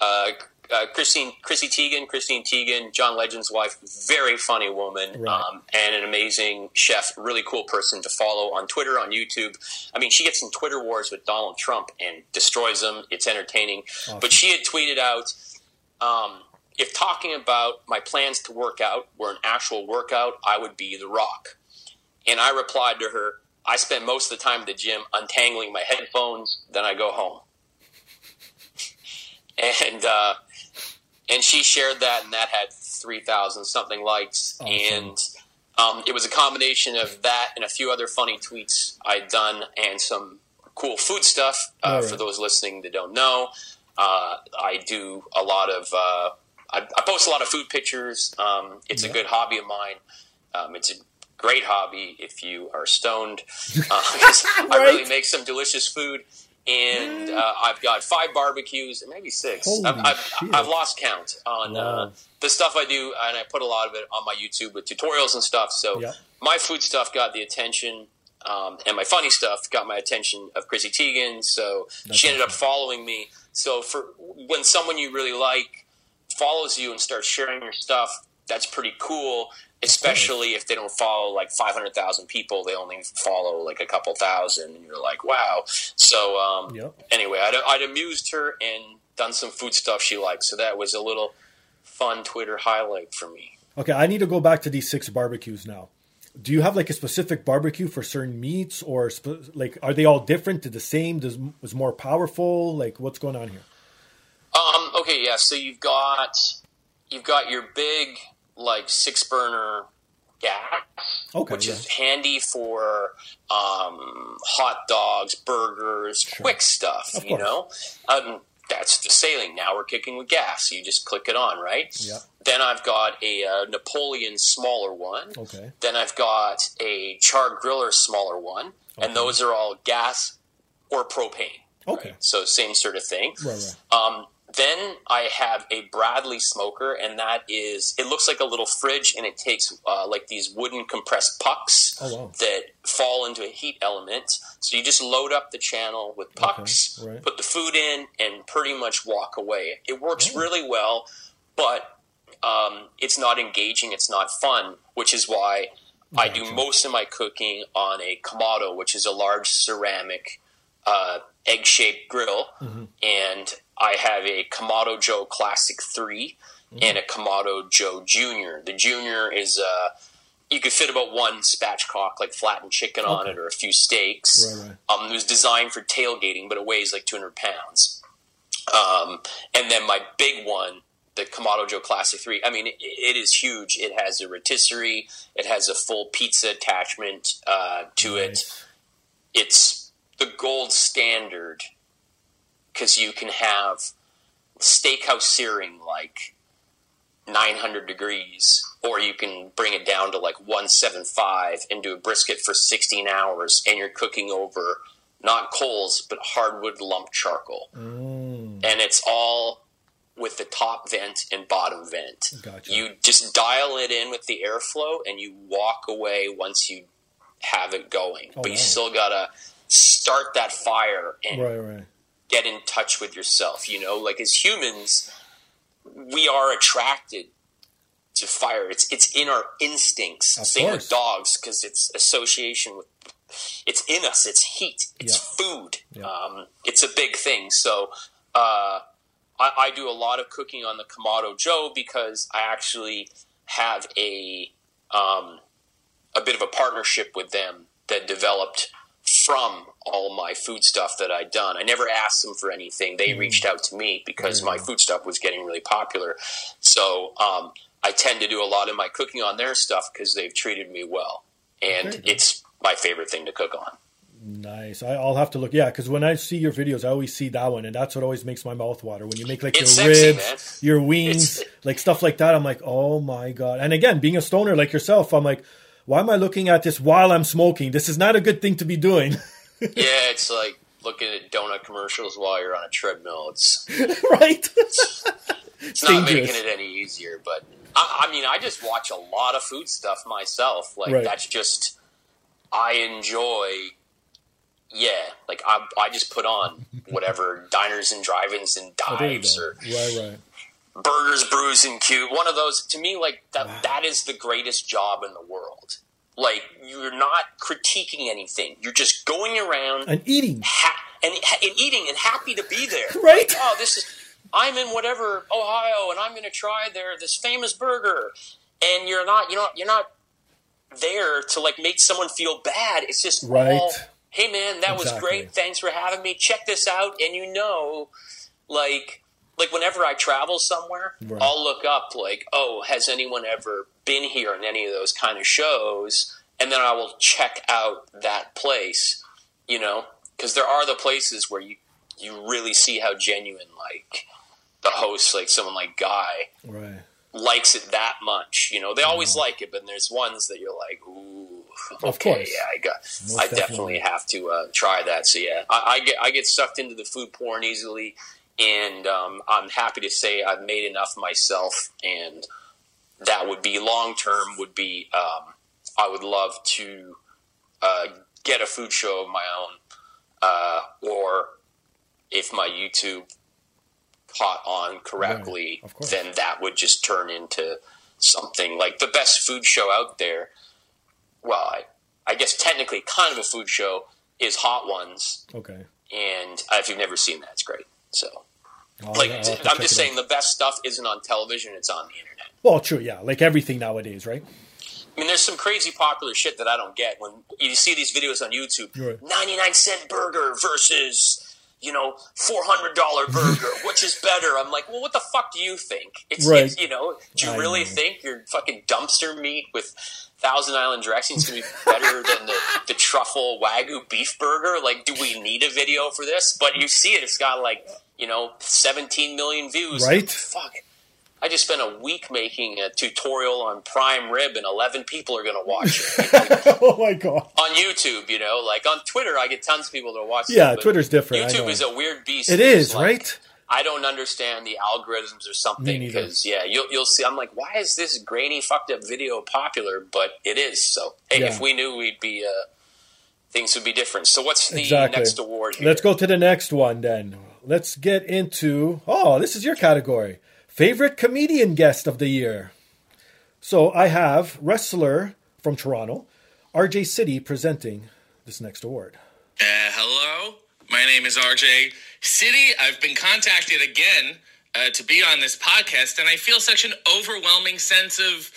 uh, uh, Christine, Chrissy Teigen, Christine Teigen, John Legend's wife, very funny woman, Right. um, and an amazing chef, really cool person to follow on Twitter, on YouTube. I mean, she gets in Twitter wars with Donald Trump and destroys them. It's entertaining. But she had tweeted out, um, if talking about my plans to work out were an actual workout, I would be The Rock. And I replied to her, I spend most of the time at the gym untangling my headphones, then I go home. and uh, and she shared that, and that had three thousand something likes, and um, it was a combination of that and a few other funny tweets I'd done, and some cool food stuff. Uh, right. For those listening that don't know, uh, I do a lot of. I, I post a lot of food pictures. Um, it's a good hobby of mine. Um, it's a great hobby if you are stoned. Uh, 'cause I really make some delicious food. And uh, I've got five barbecues, maybe six. I've, I've. I've lost count on uh, the stuff I do, and I put a lot of it on my YouTube with tutorials and stuff. So Yeah. my food stuff got the attention, um, and my funny stuff got my attention of Chrissy Teigen. So she ended up following me. So for when someone you really like follows you and starts sharing your stuff, that's pretty cool. Especially if they don't follow like five hundred thousand people, they only follow like a couple thousand, and you're like, wow. So um, Yep. anyway, I'd, I'd amused her and done some food stuff she liked, so that was a little fun Twitter highlight for me. Okay, I need to go back to these six barbecues now. Do you have like a specific barbecue for certain meats, or sp- like are they all different? To the same? Does is more powerful? Like what's going on here? Um, okay, yeah. So you've got you've got your big like six burner gas, Okay, which yeah. is handy for um, hot dogs, burgers, quick stuff. Of you course. know, um, that's the sailing. Now we're kicking with gas. You just click it on, right? Yeah. Then I've got a uh, Napoleon smaller one. Okay. Then I've got a char griller smaller one, Okay. and those are all gas or propane. Okay. So same sort of thing. Right, right. Um, then I have a Bradley smoker, and that is it looks like a little fridge, and it takes uh, like these wooden compressed pucks Oh, wow. that fall into a heat element. So you just load up the channel with pucks, right. put the food in, and pretty much walk away. It works Oh. really well, but um, it's not engaging. It's not fun, which is why I do Gotcha. most of my cooking on a Kamado, which is a large ceramic uh, egg-shaped grill, Mm-hmm. and I have a Kamado Joe Classic 3 Mm-hmm. and a Kamado Joe Junior. The Junior is uh, you could fit about one spatchcock, like flattened chicken on it, or a few steaks. Right, right. Um, it was designed for tailgating, but it weighs like 200 pounds. Um, and then my big one, the Kamado Joe Classic 3, I mean, it, it is huge. It has a rotisserie, it has a full pizza attachment uh, to it. It's the gold standard because you can have steakhouse searing like 900 degrees, or you can bring it down to like 175 and do a brisket for 16 hours, and you're cooking over not coals but hardwood lump charcoal, Mm, and it's all with the top vent and bottom vent. Gotcha. You just dial it in with the airflow, and you walk away once you have it going. Oh, but you still gotta start that fire and right, right. Get in touch with yourself. You know, like as humans, we are attracted to fire. It's it's in our instincts. Of Same course. with dogs because it's association with. It's in us. It's heat. It's food. Yeah. Um, it's a big thing. So uh, I, I do a lot of cooking on the Kamado Joe because I actually have a um, a bit of a partnership with them that developed from all my food stuff that I'd done. I never asked them for anything. They reached out to me because my food stuff was getting really popular. So um, I tend to do a lot of my cooking on their stuff because they've treated me well. And Very it's my favorite thing to cook on. Nice. I, I'll have to look. Yeah, because when I see your videos, I always see that one, and that's what always makes my mouth water. When you make like It's your sexy, ribs, man. your wings, It's- like stuff like that, I'm like, oh my god. And again, being a stoner like yourself, I'm like, why am I looking at this while I'm smoking? This is not a good thing to be doing, yeah, it's like looking at donut commercials while you're on a treadmill. It's right? it's not making it any easier. But I, I mean, I just watch a lot of food stuff myself. Like Right. that's just I enjoy. Yeah, like I, I just put on whatever diners and drive-ins and Oh, dives go. or Right, right. Burgers, brews, and cute. One of those to me, like that. That is the greatest job in the world. Like you're not critiquing anything. You're just going around And eating, ha- and, and eating and happy to be there. Right. Like, oh, this is I'm in whatever Ohio, and I'm going to try their this famous burger. And you're not, you know, you're not there to like make someone feel bad. It's just Right. all, hey man, that was great. Thanks for having me. Check this out, and you know, like. Like whenever I travel somewhere, Right. I'll look up like, oh, has anyone ever been here in any of those kind of shows? And then I will check out that place, you know, because there are the places where you you really see how genuine like the host, like someone like Guy, right? likes it that much. You know, they always like it, but there's ones that you're like, ooh, Mm-hmm. Of okay, course. yeah, I got, Most I definitely, definitely. have to uh, try that. So yeah, I, I get I get sucked into the food porn easily, and um, I'm happy to say I've made enough myself, and that would be long term. Would be um, I would love to uh, get a food show of my own, uh, or if my YouTube caught on correctly, Right, then that would just turn into something like the best food show out there. Well, I, I guess technically, kind of a food show is Hot Ones, Okay. and uh, if you've never seen that, it's great. So, Oh, I'll- like, I'll I'm just saying, out. the best stuff isn't on television; it's on the internet. Well, true, yeah. Like everything nowadays, right? I mean, there's some crazy popular shit that I don't get when you see these videos on YouTube. Right. 99 cent burger versus, you know, $400 burger. Which is better? I'm like, well, what the fuck do you think? It's, Right. it's you know, do you I really know. think your fucking dumpster meat with Thousand Island dressing is going to be better than the, the truffle wagyu beef burger? Like, do we need a video for this? But you see it, it's got like, you know, 17 million views. Right. Fuck. I just spent a week making a tutorial on prime rib, and 11 people are going to watch it oh my god. on YouTube. You know, like on Twitter, I get tons of people to watch. Yeah, it, Twitter's different, YouTube is a weird beast. It's like, right? I don't understand the algorithms or something because yeah, you'll you'll see. I'm like, why is this grainy, fucked up video popular? But it is. So hey, Yeah. if we knew, we'd be uh, things would be different. So what's the Exactly. next award here? Let's go to the next one then. Let's get into oh, this is your category. Favorite comedian guest of the year. So I have wrestler from Toronto, RJ City presenting this next award. Uh, hello, my name is RJ City. I've been contacted again uh, to be on this podcast, and I feel such an overwhelming sense of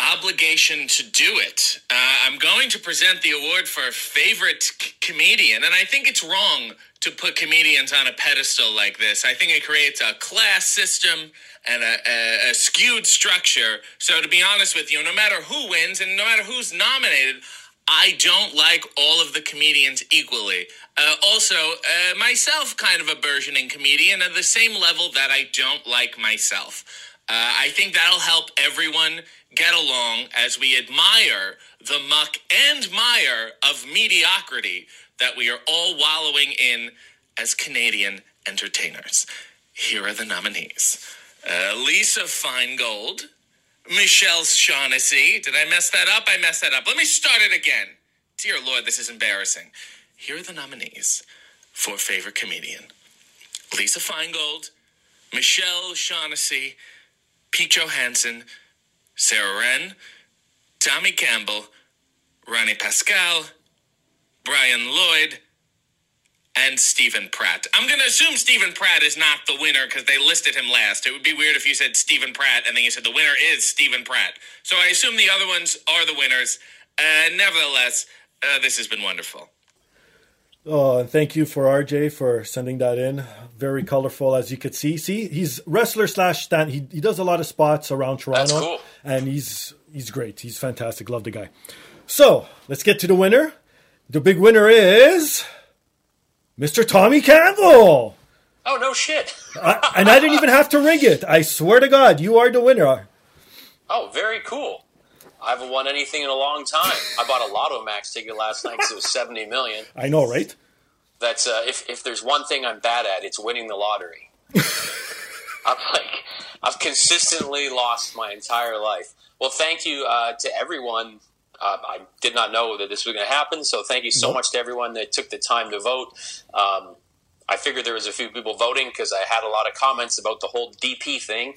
obligation to do it. Uh, I'm going to present the award for favorite c- comedian, and I think it's wrong to put comedians on a pedestal like this. I think it creates a class system and a, a, a skewed structure. So, to be honest with you, no matter who wins and no matter who's nominated, I don't like all of the comedians equally. Uh, also, uh, myself, kind of a burgeoning comedian at the same level that I don't like myself. Uh, I think that'll help everyone get along as we admire the muck and mire of mediocrity that we are all wallowing in as Canadian entertainers. Here are the nominees uh, Lisa Feingold, Michelle Shaughnessy. Did I mess that up? I messed that up. Let me start it again. Dear Lord, this is embarrassing. Here are the nominees for favorite comedian Lisa Feingold, Michelle Shaughnessy, Pete Johansson, Sarah Wren, Tommy Campbell, Ronnie Pascal, Brian Lloyd, and Stephen Pratt. I'm going to assume Stephen Pratt is not the winner because they listed him last. It would be weird if you said Stephen Pratt and then you said the winner is Stephen Pratt. So I assume the other ones are the winners. Uh, nevertheless, uh, this has been wonderful. Oh, and thank you for RJ for sending that in. Very colorful, as you could see. See, he's wrestler slash stand. He, he does a lot of spots around Toronto, That's cool. and he's he's great. He's fantastic. Love the guy. So let's get to the winner. The big winner is Mr. Tommy Campbell, oh no shit. I, and I didn't even have to ring it. I swear to God, you are the winner. Oh, very cool. I haven't won anything in a long time. I bought a Lotto Max ticket last night because it was seventy million. I know, right? That's uh, if if there's one thing I'm bad at, it's winning the lottery. I'm like I've consistently lost my entire life. Well, thank you uh, to everyone. Uh, I did not know that this was going to happen, so thank you so Nope. much to everyone that took the time to vote. Um, I figured there was a few people voting because I had a lot of comments about the whole DP thing.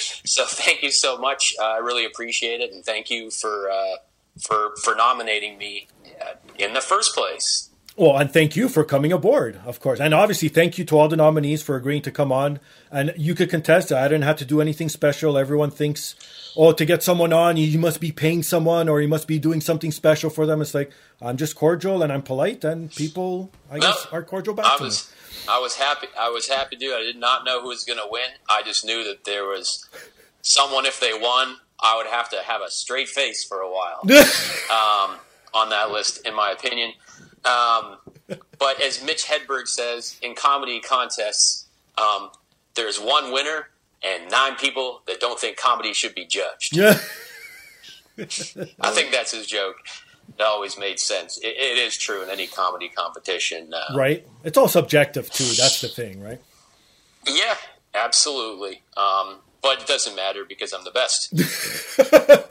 so thank you so much. Uh, I really appreciate it, and thank you for uh, for for nominating me uh, in the first place. Well, and thank you for coming aboard, of course. And obviously, thank you to all the nominees for agreeing to come on. And you could contest it. I didn't have to do anything special. Everyone thinks, oh, to get someone on, you must be paying someone or you must be doing something special for them. It's like, I'm just cordial and I'm polite, and people, I guess, No, are cordial back I to was I was happy I was happy to do. I did not know who was going to win. I just knew that there was someone if they won, I would have to have a straight face for a while um, on that list, in my opinion. Um, but as Mitch Hedberg says in comedy contests, um, there's one winner and nine people that don't think comedy should be judged. yeah. I think that's his joke. That always made sense. It, it is true in any comedy competition. Uh, Right? It's all subjective, too. That's the thing, right? Yeah, absolutely. Um, but it doesn't matter because I'm the best.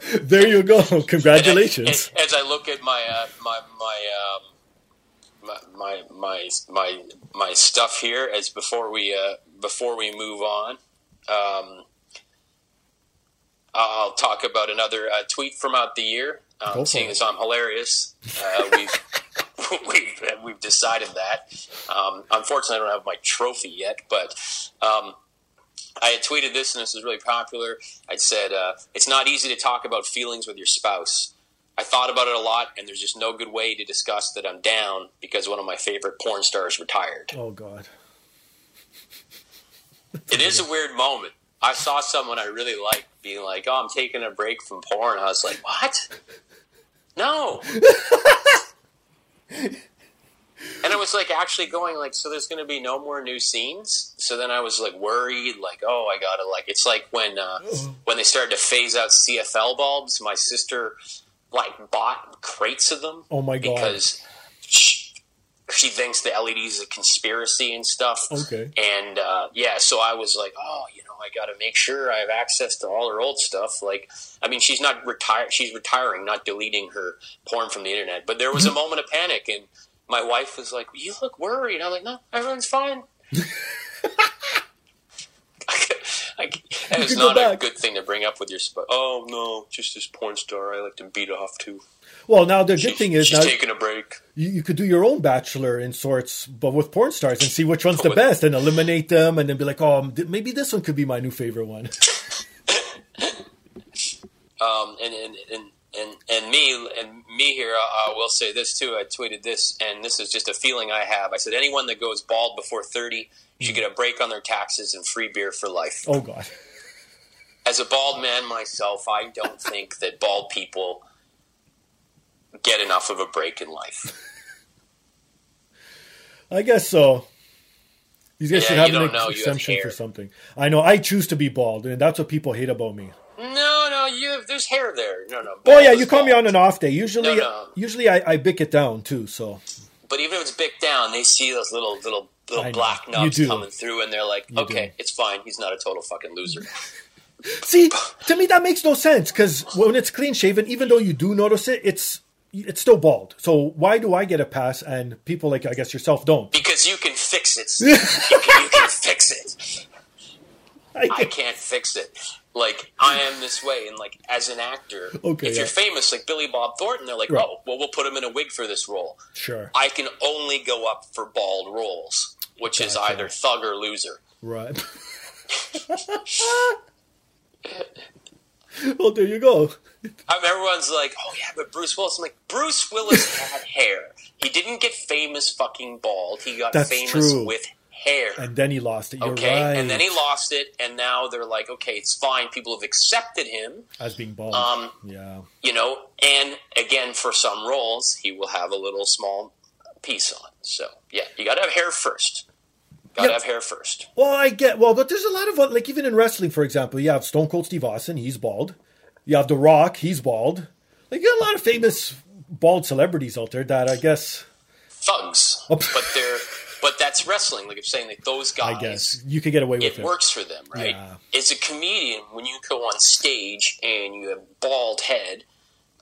There you go. Congratulations. As, as I look at my uh, my my, um, my my my my my stuff here, as before we uh, before we move on, um, I'll talk about another uh, tweet from out the year. Um, seeing it. as I'm hilarious, uh, we've, we've we've decided that. Um, unfortunately, I don't have my trophy yet, but um, I had tweeted this, and this was really popular. I said, uh, "It's not easy to talk about feelings with your spouse." I thought about it a lot, and there's just no good way to discuss that I'm down because one of my favorite porn stars retired. Oh God. It is a weird moment. I saw someone I really liked being like, "Oh, I'm taking a break from porn." I was like, "What? No." and I was like, actually going like, "So there's going to be no more new scenes." So then I was like worried, like, "Oh, I gotta like." It's like when uh, when they started to phase out CFL bulbs. My sister like bought crates of them. Oh my God. Because she, she thinks the LEDs is a conspiracy and stuff. Okay. And uh, yeah, so I was like, oh, you know, I got to make sure I have access to all her old stuff. Like, I mean, she's not retired; she's retiring, not deleting her porn from the internet. But there was a moment of panic, and my wife was like, "You look worried." I'm like, "No, everyone's fine." That is not a good thing to bring up with your spouse. Oh no, just this porn star I like to beat off to. Well, now the good thing is she's now taking a break. you, you could do your own bachelor in sorts, but with porn stars, and see which one's the best, and eliminate them, and then be like, oh, maybe this one could be my new favorite one. Um, and, and, and, and, and me and me here, I, I will say this too. I tweeted this, and this is just a feeling I have. I said anyone that goes bald before thirty should get a break on their taxes and free beer for life. Oh God. As a bald man myself, I don't think that bald people get enough of a break in life. I guess so. These guys Yeah, should have an know, exemption for something. I know. I choose to be bald, and that's what people hate about me. No, no, you have, there's hair there. No, no. Oh yeah, you call me on an off day. Usually, No, no. usually I, I bick it down too. So But even if it's bicked down, they see those little little little black nubs coming through, and they're like, You "Okay, do. it's fine. He's not a total fucking loser." see, to me that makes no sense because when it's clean shaven, even though you do notice it, it's it's still bald. So why do I get a pass and people like I guess yourself don't? Because you can fix it. You, can, you can fix it. I I can't fix it. Like I am this way, and like as an actor, Okay, if yeah. you're famous like Billy Bob Thornton, they're like, Right. "Oh, well, we'll put him in a wig for this role." Sure. I can only go up for bald roles, which is either thug or loser. Right. well, there you go. Everyone's like, "Oh yeah, but Bruce Willis." I'm like, Bruce Willis had hair. He didn't get famous fucking bald. He got That's famous true. with hair. And then he lost it. You're okay, right. and then he lost it, and now they're like, "Okay, it's fine." People have accepted him. as being bald. Um, yeah. you know, and again, for some roles, he will have a little small piece on. So, yeah, you got to have hair first. Got to Yeah. have hair first. Well, I get well, but there's a lot of like even in wrestling, for example, you have Stone Cold Steve Austin, he's bald. You have The Rock, he's bald. Like you got a lot of famous bald celebrities out there that I guess Thugs, Oh. but they're but that's wrestling. Like I'm saying, like those guys. I guess you could get away with it it. works for them, right? Yeah. As a comedian, when you go on stage and you have bald head,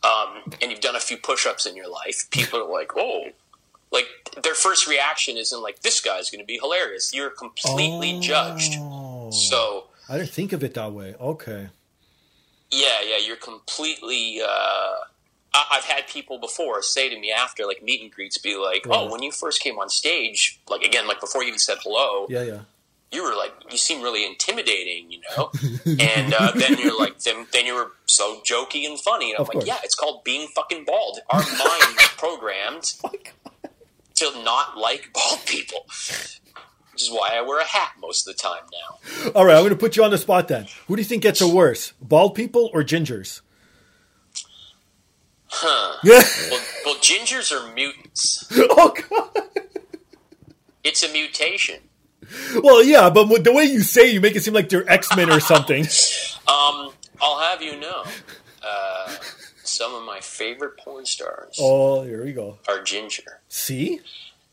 um, and you've done a few push-ups in your life, people are like, "Oh." Like their first reaction isn't like this guy's going to be hilarious. You're completely judged. Oh. So I didn't think of it that way. Okay. Yeah, yeah, you're completely. Uh, I- I've had people before say to me after like meet and greets, be like, "Oh, when you first came on stage, like again, like before you even said hello, Yeah, yeah. you were like, you seem really intimidating, you know." and uh, then you're like, then then you were so jokey and funny, and I'm Of like, course. "Yeah, it's called being fucking bald. Our mind programmed to not like bald people." Which is why I wear a hat most of the time now. All right, I'm going to put you on the spot then. Who do you think gets it worse, bald people or gingers? Huh. Yeah. Well, well, gingers are mutants. oh God. It's a mutation. Well, yeah, but the way you say, it, you make it seem like they're X Men or something. Um, I'll have you know, uh, some of my favorite porn stars Oh, here we go. are ginger. See?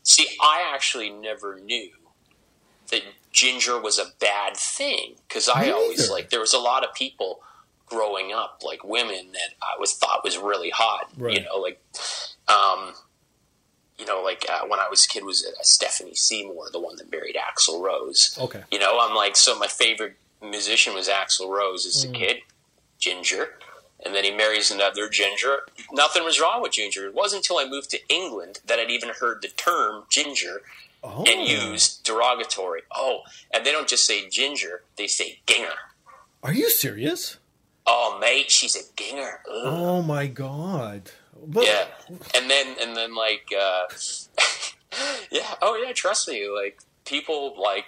See, I actually never knew that ginger was a bad thing because I Me always like there was a lot of people growing up, like women that I was thought was really hot. Right. You know, like, um, you know, like uh, when I was a kid was uh, Stephanie Seymour, the one that married Axl Rose. Okay. You know, I'm like, so my favorite musician was Axl Rose as Mm. a kid. Ginger. And then he marries another Ginger. Nothing was wrong with Ginger. It wasn't until I moved to England that I'd even heard the term Ginger Oh. and use derogatory. Oh, and they don't just say Ginger, they say Ginger. Are you serious? Oh, mate, she's a Ginger. Ugh. Oh my god. But, Yeah, and then and then like, uh, yeah, oh yeah, trust me, like people like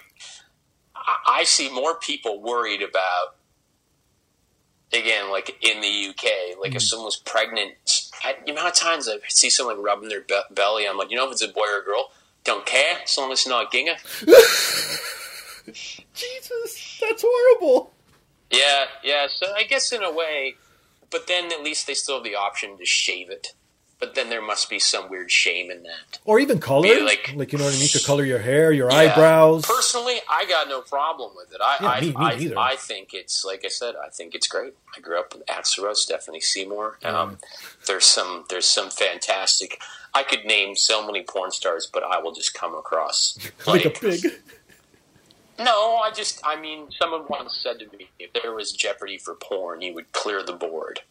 I, I see more people worried about again, like in the UK, like if someone's pregnant, I, the amount of times I see someone rubbing their be- belly, I'm like, you know, if it's a boy or a girl, don't care, as long as it's not Ginga. Jesus, that's horrible. Yeah, yeah. So I guess in a way, but then at least they still have the option to shave it. But then there must be some weird shame in that. Or even color. Like- like, you know what I mean? To color your hair, your Yeah. eyebrows. Personally, I got no problem with it. I Yeah, I, me- me I. I think it's like I said. I think it's great. I grew up with Axl Rose, Stephanie Seymour. Um, there's some there's some fantastic. I could name so many porn stars, but I will just come across like a pig. No, I just, I mean, someone once said to me, if there was Jeopardy for porn, you would clear the board.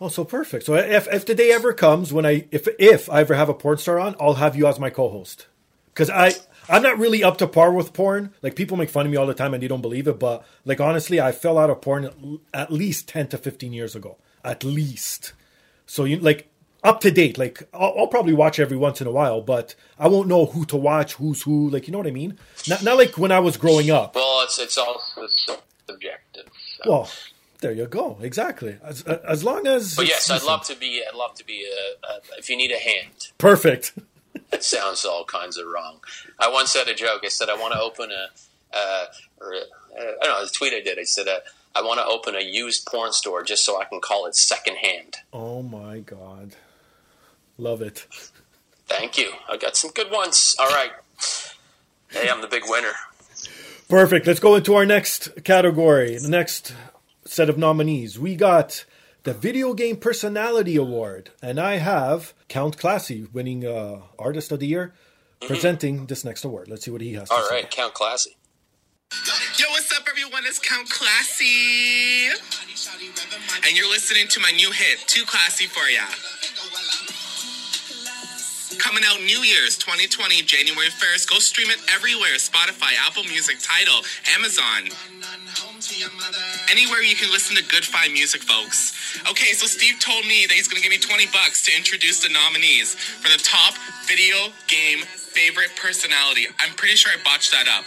Oh, so perfect. So if if the day ever comes when I if if I ever have a porn star on, I'll have you as my co-host. Because I I'm not really up to par with porn. Like people make fun of me all the time and they don't believe it, but like honestly, I fell out of porn at least ten to fifteen years ago, at least. So you like up to date. Like I'll, I'll probably watch every once in a while, but I won't know who to watch, who's who. Like you know what I mean? Not not like when I was growing up. Well, it's it's also subjective. so. Well, there you go. Exactly. As as long as. but yes, I'd love to be. I'd love to be a, a. If you need a hand, Perfect. it sounds all kinds of wrong. I once said a joke. I said I want to open a. Uh, or, uh, I don't know. The tweet I did. I said uh, I want to open a used porn store just so I can call it secondhand. Oh my god. Love it. Thank you. I got some good ones. All right. Hey, I'm the big winner. Perfect. Let's go into our next category. The next set of nominees. We got the Video Game Personality Award, and I have Count Classy winning uh, Artist of the Year, presenting this next award. Let's see what he has to Mm-hmm. Say. right, Count Classy. Yo, what's up, everyone? It's Count Classy. And you're listening to my new hit, Too Classy for Ya. Coming out New Year's 2020, January 1st. Go stream it everywhere Spotify, Apple Music, Tidal, Amazon. Anywhere you can listen to good fine music, folks. Okay, so Steve told me that he's gonna give me 20 bucks to introduce the nominees for the top video game favorite personality. I'm pretty sure I botched that up.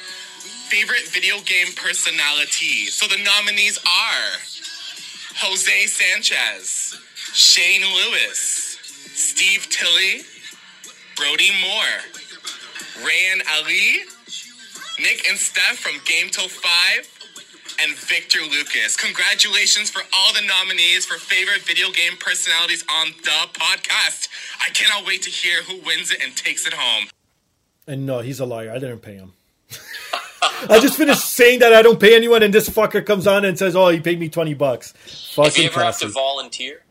Favorite video game personality. So the nominees are Jose Sanchez, Shane Lewis, Steve Tilley, Brody Moore, Rayan Ali, Nick and Steph from Game Till 5, and Victor Lucas. Congratulations for all the nominees for favorite video game personalities on the podcast. I cannot wait to hear who wins it and takes it home. And no, he's a liar. I didn't pay him. I just finished saying that I don't pay anyone, and this fucker comes on and says, "Oh, he paid me twenty bucks." If you Fucking ever have to volunteer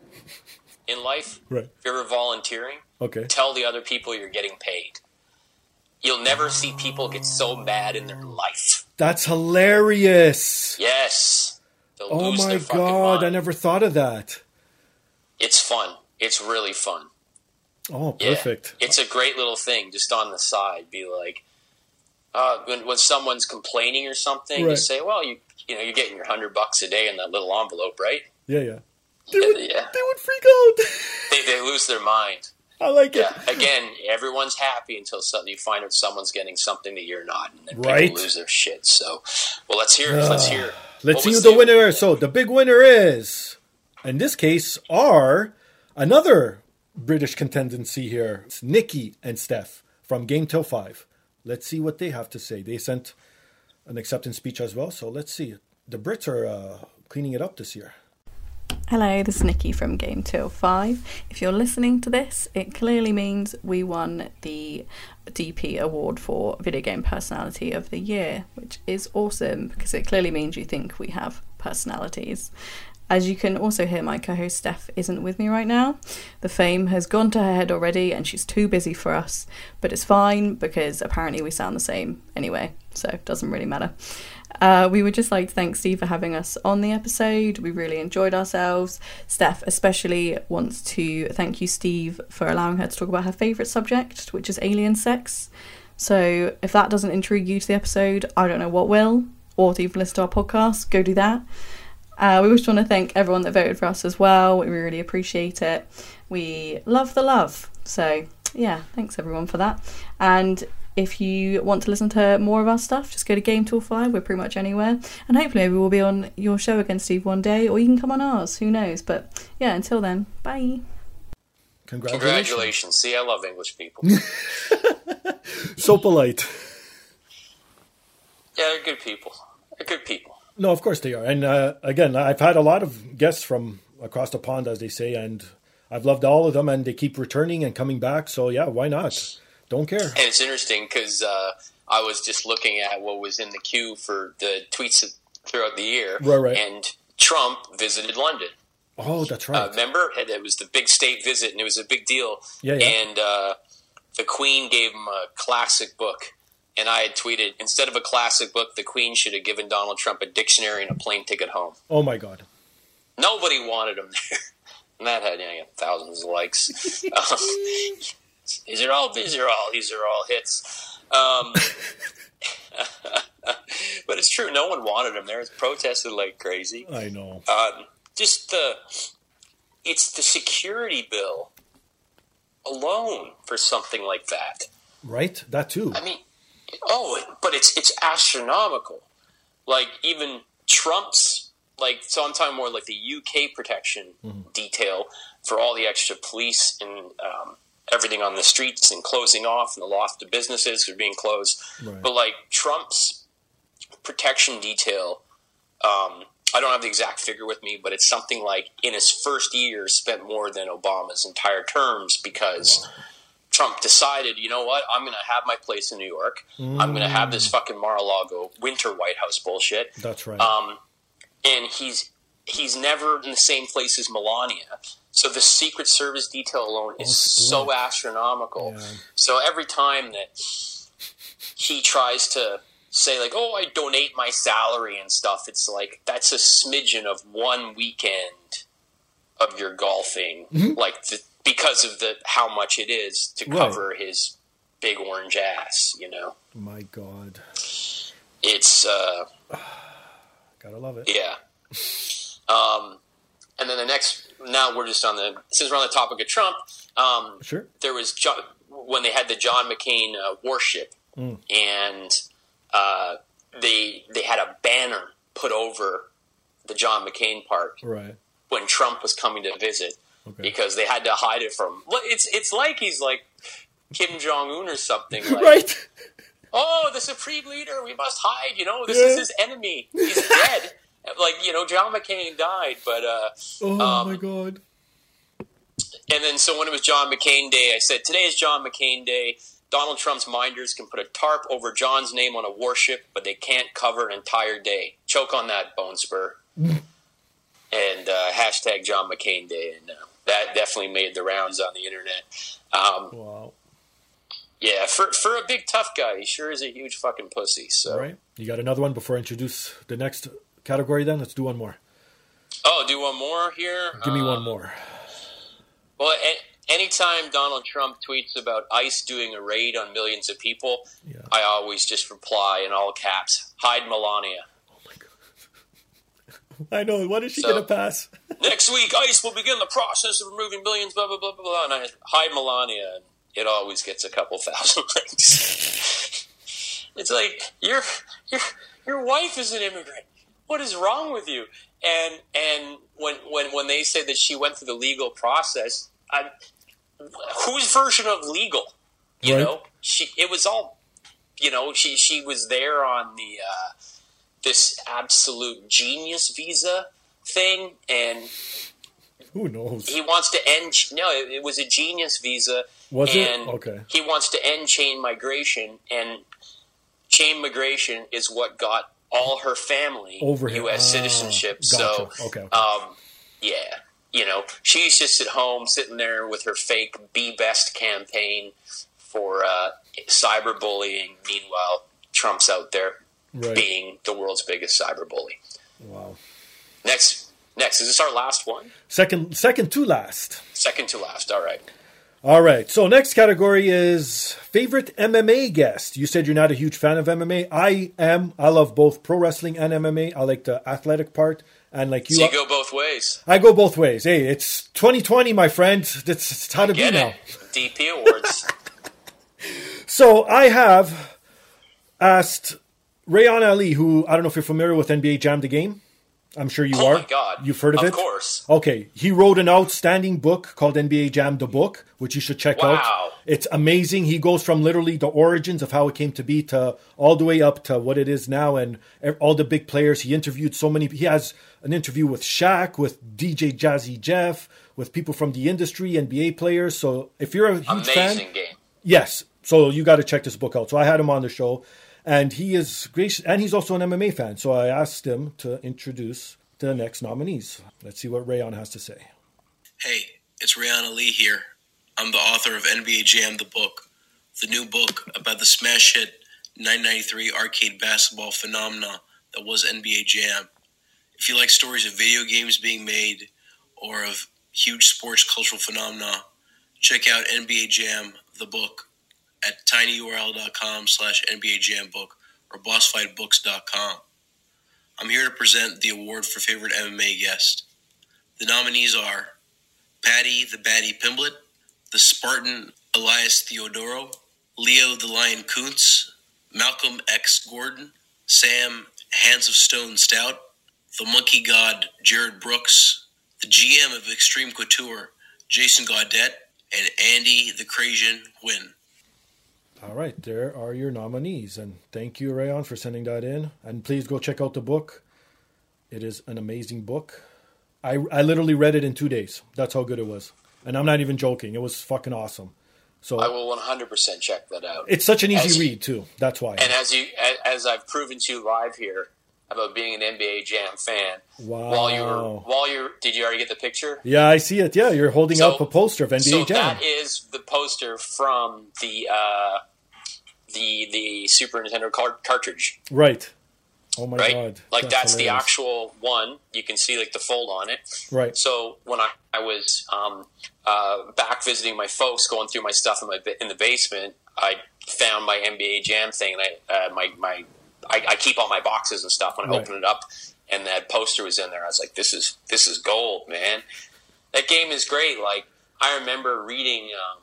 in life, Right. if you're ever volunteering, Okay. tell the other people you're getting paid. You'll never see people get so mad in their life. That's hilarious. Yes. They'll Oh lose my god, mind. I never thought of that. It's fun. It's really fun. Oh, Yeah. perfect. It's a great little thing just on the side. Be like, uh, when, when someone's complaining or something, Right. you say, well, you you know, you're getting your hundred bucks a day in that little envelope, right? Yeah, yeah. They would, yeah. they would freak out. They, they lose their mind. I like it. Again, everyone's happy until suddenly you find out someone's getting something that you're not, and then Right. people lose their shit. So, well, let's hear it. Let's hear it. Let's see who was the winner is. So the big winner is, in this case, are another British contendency here. It's Nikki and Steph from Game Till Five. Let's see what they have to say. They sent an acceptance speech as well. So let's see. The Brits are uh, cleaning it up this year. Hello, this is Nikki from Game Till 5. If you're listening to this, it clearly means we won the DP award for Video Game Personality of the Year, which is awesome because it clearly means you think we have personalities. As you can also hear, my co host Steph isn't with me right now. The fame has gone to her head already and she's too busy for us, but it's fine because apparently we sound the same anyway, so it doesn't really matter. Uh, we would just like to thank Steve for having us on the episode. We really enjoyed ourselves. Steph especially wants to thank you, Steve, for allowing her to talk about her favourite subject, which is alien sex. So if that doesn't intrigue you to the episode, I don't know what will. Or to even listen to our podcast, go do that. Uh, we just want to thank everyone that voted for us as well. We really appreciate it. We love the love. So yeah, thanks everyone for that. And if you want to listen to more of our stuff, just go to Game Till 5. We're pretty much anywhere. And hopefully we will be on your show again, Steve, one day, or you can come on ours. Who knows? But yeah, until then, bye. Congratulations. Congratulations. See, I love English people. So polite. yeah, they're good people. They're good people. No, of course they are. And uh, again, I've had a lot of guests from across the pond, as they say, and I've loved all of them, and they keep returning and coming back. So yeah, why not? Don't care. And it's interesting because uh, I was just looking at what was in the queue for the tweets throughout the year. Right, right. And Trump visited London. Oh, that's Uh, right. remember, And it was the big state visit, and it was a big deal. Yeah, yeah. And uh, the Queen gave him a classic book. And I had tweeted, instead of a classic book, the Queen should have given Donald Trump a dictionary and a plane ticket home. oh my God. Nobody wanted him there. And that had you know, thousands of likes. um, these are all these are all these are all hits. Um, but it's true. No one wanted him there. It's protested like crazy. I know. Um, just the it's the security bill alone for something like that. Right? That too. I mean, oh, but it's it's astronomical. Like even Trump's like so I'm talking more like the UK protection detail for all the extra police and um, everything on the streets and closing off and the loss to businesses are being closed. Right. But like Trump's protection detail, um, I don't have the exact figure with me, but it's something like in his first year spent more than Obama's entire terms because Trump decided, you know what, I'm going to have my place in New York. I'm going to have this fucking Mar-a-Lago winter White House bullshit. That's right. Um, and he's he's never in the same place as Melania. So the Secret Service detail alone is so astronomical. Yeah. So every time that he tries to say like, "Oh, I donate my salary and stuff," it's like that's a smidgen of one weekend of your golfing, like the, because of the how much it is to Right. cover his big orange ass. You know, my God. it's. uh Gotta love it. Yeah. Um, and then the next, now we're just on the, since we're on the topic of Trump, um, Sure. there was John, when they had the John McCain uh, warship, Mm. and uh, they they had a banner put over the John McCain part Right. when Trump was coming to visit Okay. because they had to hide it from. It's it's like he's like Kim Jong Un or something. Like, Right. oh, the supreme leader, we must hide. You know, this Yeah. is his enemy. He's dead. Like you know, John McCain died, but uh, Oh Um, my God. and then so when it was John McCain Day, I said today is John McCain Day. Donald Trump's minders can put a tarp over John's name on a warship, but they can't cover an entire day. Choke on that, Bone Spur. and uh, hashtag John McCain Day, and uh, that definitely made the rounds on the internet. Um, Wow. yeah, for for a big tough guy, he sure is a huge fucking pussy. So, All right. You got another one before I introduce the next category then? Let's do one more. oh, do one more here. Give me Uh, one more. Well, a- anytime Donald Trump tweets about ICE doing a raid on millions of people, Yeah. I always just reply in all caps, hide Melania. I know. What is she So- going to pass? Next week, ICE will begin the process of removing millions, blah, blah, blah, blah, blah. And I hide Melania, and it always gets a couple thousand likes. it's like, your, your, your wife is an immigrant. What is wrong with you? And and when when when they say that she went through the legal process, I, whose version of legal? You Right. know, she it was all, you know, she she was there on the uh, this absolute genius visa thing, and Who knows? he wants to end. No, it, it was a genius visa. Was it? Okay. He wants to end chain migration, and chain migration is what got all her family Over here. U.S. Ah, citizenship. gotcha. So, Okay, okay. um, yeah, you know, she's just at home sitting there with her fake "Be Best" campaign for uh, cyberbullying. Meanwhile, Trump's out there Right. being the world's biggest cyberbully. Wow. Next, next is this our last one? Second, second to last. Second to last. All right. All right. So next category is favorite MMA guest. You said you're not a huge fan of MMA. I am. I love both pro wrestling and MMA. I like the athletic part, and like you, So you go both ways. I go both ways. Hey, it's 2020, my friend. That's it's how to Get be now. DP awards. So I have asked Rayan Ali, who I don't know if you're familiar with NBA Jam the Game. I'm sure you Oh are. my God. You've heard of, Of it? Of course. Okay. He wrote an outstanding book called NBA Jam the Book, which you should check out. Wow. It's amazing. He goes from literally the origins of how it came to be to all the way up to what it is now and all the big players. He interviewed so many. He has an interview with Shaq, with DJ Jazzy Jeff, with people from the industry, NBA players. So if you're a huge fan, Amazing game. Yes. So you got to check this book out. So I had him on the show, and he is gracious, and he's also an MMA fan. So I asked him to introduce the next nominees. Let's see what Rayan has to say. Hey, it's Rayan Ali here. I'm the author of NBA Jam, the book, the new book about the smash hit 993 arcade basketball phenomena that was NBA Jam. If you like stories of video games being made or of huge sports cultural phenomena, check out NBA Jam, the book, at tinyurl.com slash NBA Jam book or bossfightbooks.com. I'm here to present the award for favorite MMA guest. The nominees are Paddy the Baddy Pimblett, the Spartan Elias Theodoro, Leo the Lion Kuntz, Malcolm X Gordon, Sam Hands of Stone Stout, the Monkey God Jared Brooks, the GM of Extreme Couture Jason Gaudette, and Andy the Crasian Wynn. All right, there are your nominees, and thank you, Rayan, for sending that in. And please go check out the book. It is an amazing book. I I literally read it in two days. That's how good it was, and I'm not even joking. It was fucking awesome. So I will 100% check that out. it's such an easy As- read too. That's why. And as you, as I've proven to you live here about being an NBA Jam fan, Wow. while you were, while you, did you already get the picture? Yeah, I see it. Yeah, you're holding So- up a poster of NBA so Jam. that is the poster from the uh, the the Super Nintendo car- cartridge, Right. Oh my right? god. like that's the actual one. You can see like the fold on it. Right. So when I, I was um, uh, back visiting my folks, going through my stuff in my in the basement, I found my NBA Jam thing, and I uh, my my I, I keep all my boxes and stuff. When I Right. opened it up, and that poster was in there, I was like, "This is this is gold, man." That game is great. Like I remember reading. Um,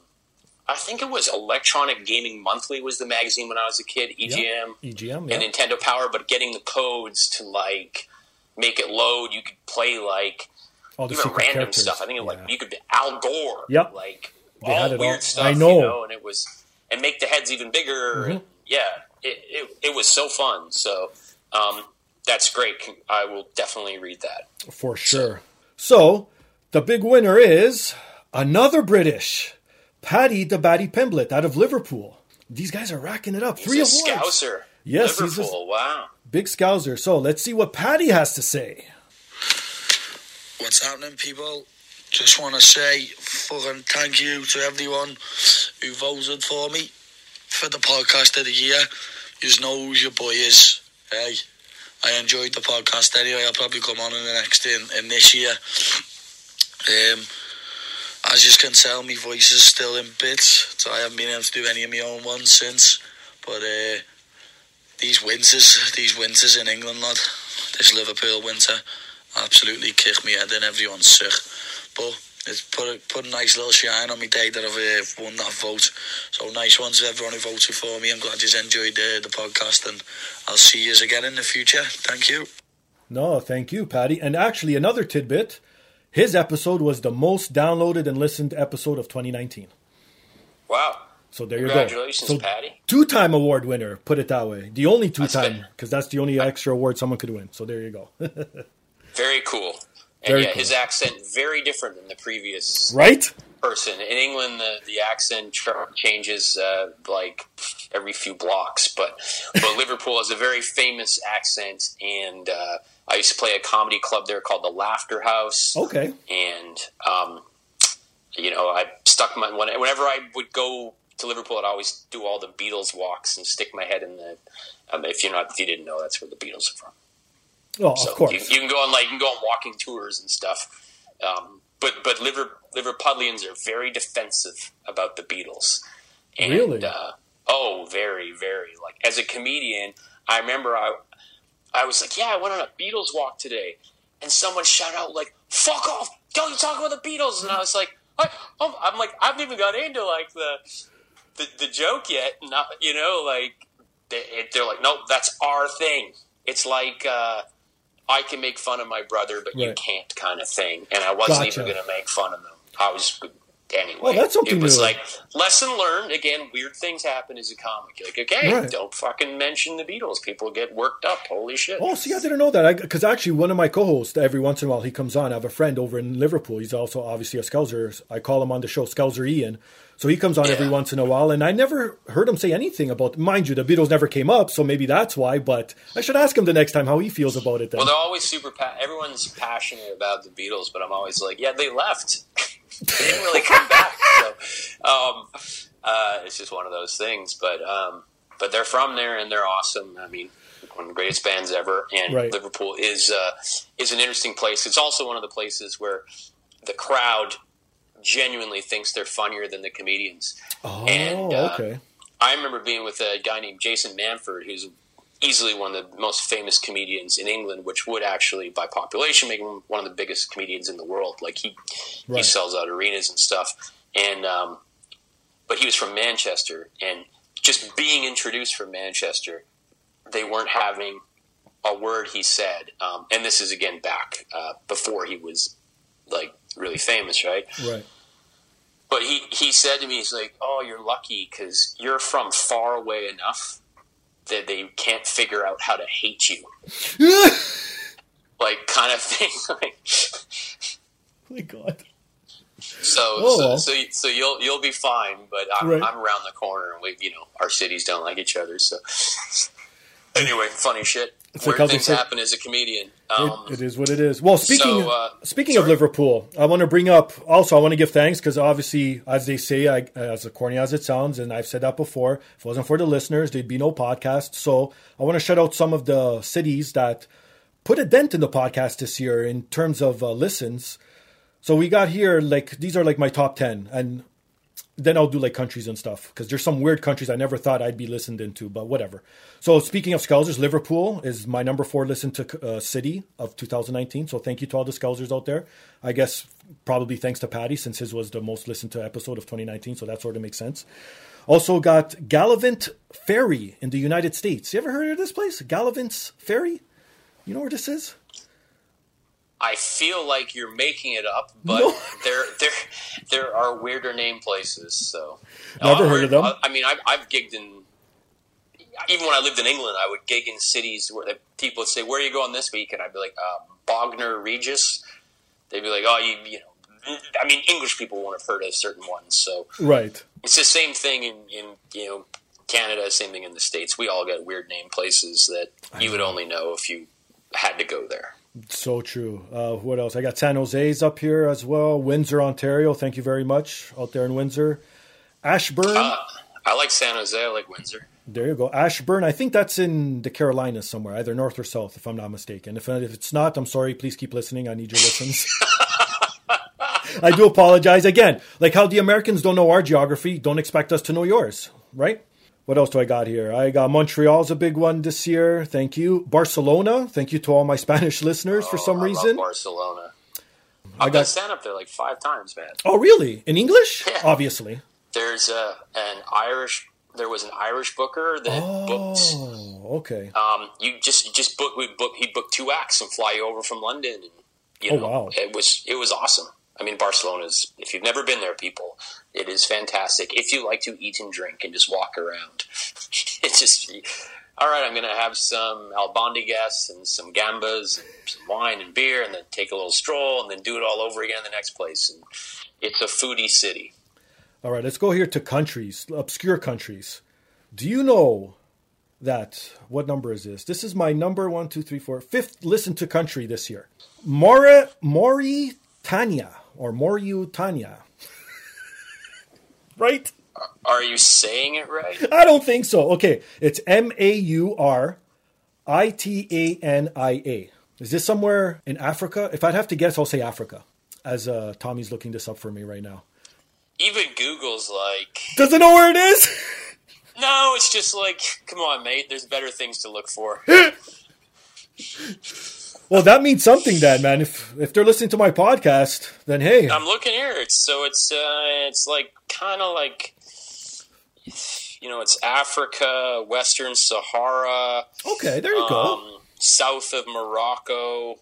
I think it was Electronic Gaming Monthly was the magazine when I was a kid. EGM EGM, yeah. and Nintendo Power, but getting the codes to like make it load, you could play like All the even random characters. stuff. I think it, Yeah. like you could be Al Gore, Yep. like They all weird all. stuff. I know. you know, and it was and make the heads even bigger. Mm-hmm. Yeah, it, it it was so fun. So um, that's great. I will definitely read that. For sure. So, the big winner is another British, Paddy the Baddy Pimblett out of Liverpool. These guys are racking it up. Three He's a awards. Scouser. Yes, he's a- Liverpool. wow. Big Scouser. So, let's see what Paddy has to say. What's happening, people? Just want to say fucking thank you to everyone who voted for me for the podcast of the year. You know who your boy is. Hey, I enjoyed the podcast anyway. I'll probably come on in the next in, in this year. Um, as you can tell, my voice is still in bits, so I haven't been able to do any of my own ones since. But uh, these winters, these winters in England, lad, this Liverpool winter, absolutely kicked me head in. Everyone's sick, but it's put a, put a nice little shine on me day that I've uh, won that vote. So nice one to everyone who voted for me. I'm glad you enjoyed uh, the podcast, and I'll see you again in the future. Thank you. No, thank you, Paddy. And actually, another tidbit his episode was the most downloaded and listened episode of 2019. Wow. So there you Congratulations, go. So Paddy. two-time award winner, put it that way. The only two-time, because that's the only extra award someone could win. So there you go. Very cool. And Very yeah, cool. his accent very different than the previous right? person. In England, the, the accent changes uh, like every few blocks. But but Liverpool has a very famous accent, and uh, I used to play a comedy club there called the Laughter House. Okay. And um, you know, I stuck my whenever I would go to Liverpool, I'd always do all the Beatles walks and stick my head in the. Um, if you're not, if you didn't know, that's where the Beatles are from. Oh, So of course. You, you can go on like you can go on walking tours and stuff. Um, but but Liver Liverpudlians are very defensive about the Beatles. And, Really? Uh, oh, very very. Like as a comedian, I remember I I was like, yeah, I went on a Beatles walk today, and someone shouted out like, "Fuck off! Don't you talk about the Beatles?" And I was like, I, I'm, I'm like, I haven't even got into like the the, the joke yet. Not you know like they, they're like, nope, that's our thing. It's like. uh I can make fun of my brother, but you can't, kind of thing. And I wasn't Gotcha. even going to make fun of them. I was anyway. Well, that's something It was new. like lesson learned. Again, weird things happen as a comic. Like, okay, Right. don't fucking mention the Beatles. People get worked up. Holy shit! Oh, see, I didn't know that. Because actually, one of my co-hosts, every once in a while, he comes on. I have a friend over in Liverpool. He's also obviously a Scouser. I call him on the show Scouser Ian. So he comes on every once in a while, and I never heard him say anything about. Mind you, the Beatles never came up, so maybe that's why. But I should ask him the next time how he feels about it. Then. Well, they're always super. Pa- everyone's passionate about the Beatles, but I'm always like, yeah, they left. they didn't really come back. So, um, uh, it's just one of those things. But um, but they're from there and they're awesome. I mean, one of the greatest bands ever. And Right. Liverpool is uh, is an interesting place. It's also one of the places where the crowd genuinely thinks they're funnier than the comedians. oh, and, uh, okay. I remember being with a guy named Jason Manford, who's easily one of the most famous comedians in England, which would actually, by population, make him one of the biggest comedians in the world. Like he he sells out arenas and stuff. And um, but he was from Manchester, and just being introduced from Manchester, they weren't having a word he said. Um, and this is again back uh, before he was like really famous, right? Right. But he, he said to me, he's like, "Oh, you're lucky because you're from far away enough that they can't figure out how to hate you." like kind of thing. like, oh my God. so, Oh, so, so, so you'll you'll be fine. But I'm, Right. I'm around the corner, and we, you know, our cities don't like each other. So, anyway, funny shit. It's like how they things say- happen as a comedian. Um, it, it is what it is. Well, speaking So, uh, speaking of Liverpool, I want to bring up also. I want to give thanks because obviously, as they say, I, as corny as it sounds, and I've said that before. If it wasn't for the listeners, there'd be no podcast. So I want to shout out some of the cities that put a dent in the podcast this year in terms of uh, listens. So we got here like these are like my top ten, and then I'll do like countries and stuff because there's some weird countries I never thought I'd be listened into, but whatever. So speaking of Scousers, Liverpool is my number four listen to uh, city of 2019. So thank you to all the Scousers out there. I guess probably thanks to Paddy since his was the most listened to episode of 2019. So that sort of makes sense. Also got Gallivant Ferry in the United States. You ever heard of this place? Galivants Ferry? You know where this is? I feel like you're making it up, but No. there there there are weirder name places. So Never heard of them. I, I mean, I've, I've gigged in. Even when I lived in England, I would gig in cities where the people would say, "Where are you going this week?" And I'd be like, uh, "Bognor Regis." They'd be like, "Oh, you you know." I mean, English people won't have heard of certain ones, so Right. it's the same thing in, in you know Canada, same thing in the states. We all got weird name places that you would only know if you had to go there. So true. Uh, what else? I got San Jose's up here as well. Windsor, Ontario. Thank you very much out there in Windsor. Ashburn. Uh, I like San Jose. I like Windsor. There you go. Ashburn. I think that's in the Carolinas somewhere, either north or south, if I'm not mistaken. If, if it's not, I'm sorry. Please keep listening. I need your listens. I do apologize. Again, like how the Americans don't know our geography, don't expect us to know yours, right? What else do I got here? I got Montreal's a big one this year. Thank you. Barcelona. Thank you to all my Spanish listeners for some Oh, I reason. Barcelona. I I've got- stand up there like five times, man. Oh, really? In English? Yeah. Obviously. There's a, an Irish. There was an Irish booker that booked. Oh, okay. Um, you just you just book. We book. He booked two acts and fly you over from London. And, you Oh, know, wow. It was it was awesome. I mean, Barcelona's. If you've never been there, people, it is fantastic. If you like to eat and drink and just walk around, it's just. All right, I'm going to have some albondigas and some gambas and some wine and beer, and then take a little stroll, and then do it all over again in the next place. And it's a foodie city. All right, let's go here to countries, obscure countries. Do you know that? What number is this? This is my number one, two, three, four, fifth listen to country this year. Mauritania or Mauritania. right? Are you saying it right? I don't think so. Okay, it's M A U R I T A N I A. Is this somewhere in Africa? If I'd have to guess, I'll say Africa. As uh, Tommy's looking this up for me right now. Even Google's like, Doesn't know where it is. no, it's just like, come on, mate. There's better things to look for. well, that means something, then, man. If if they're listening to my podcast, then hey, I'm looking here. It's so it's uh, it's like kind of like, you know, it's Africa, Western Sahara. okay, there you go. um, South of Morocco.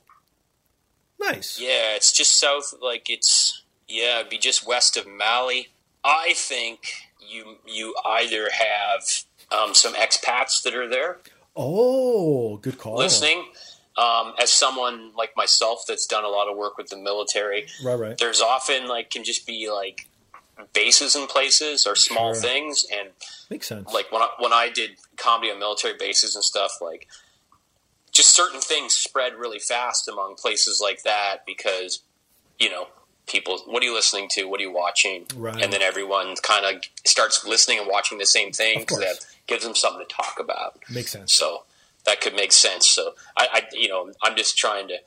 Nice. Yeah, it's just south. Like it's yeah, it'd be just west of Mali. I think you you either have um, some expats that are there Oh, good call. listening. Um, as someone like myself that's done a lot of work with the military, Right, right. there's often like can just be like bases in places or small Sure. things, and Makes sense. like when I, when I did comedy on military bases and stuff, like just certain things spread really fast among places like that because you know people. What are you listening to? What are you watching? Right. And then everyone kind of starts listening and watching the same thing because that gives them something to talk about. Makes sense. So that could make sense. So I, I you know, I'm just trying to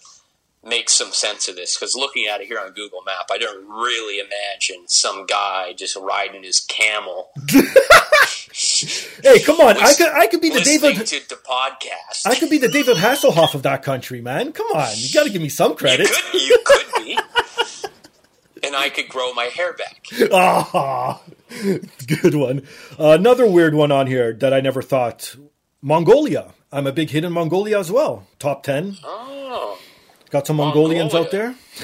make some sense of this because looking at it here on Google Map, I don't really imagine some guy just riding his camel Hey, come on! I could I could be the David to the podcast. I could be the David Hasselhoff of that country, man. Come on, you got to give me some credit. You could, you could be, and I could grow my hair back. Ah, good one. another weird one on here that I never thought. Mongolia. I'm a big hit in Mongolia as well. Top ten. Oh, Got some Mongolians out there.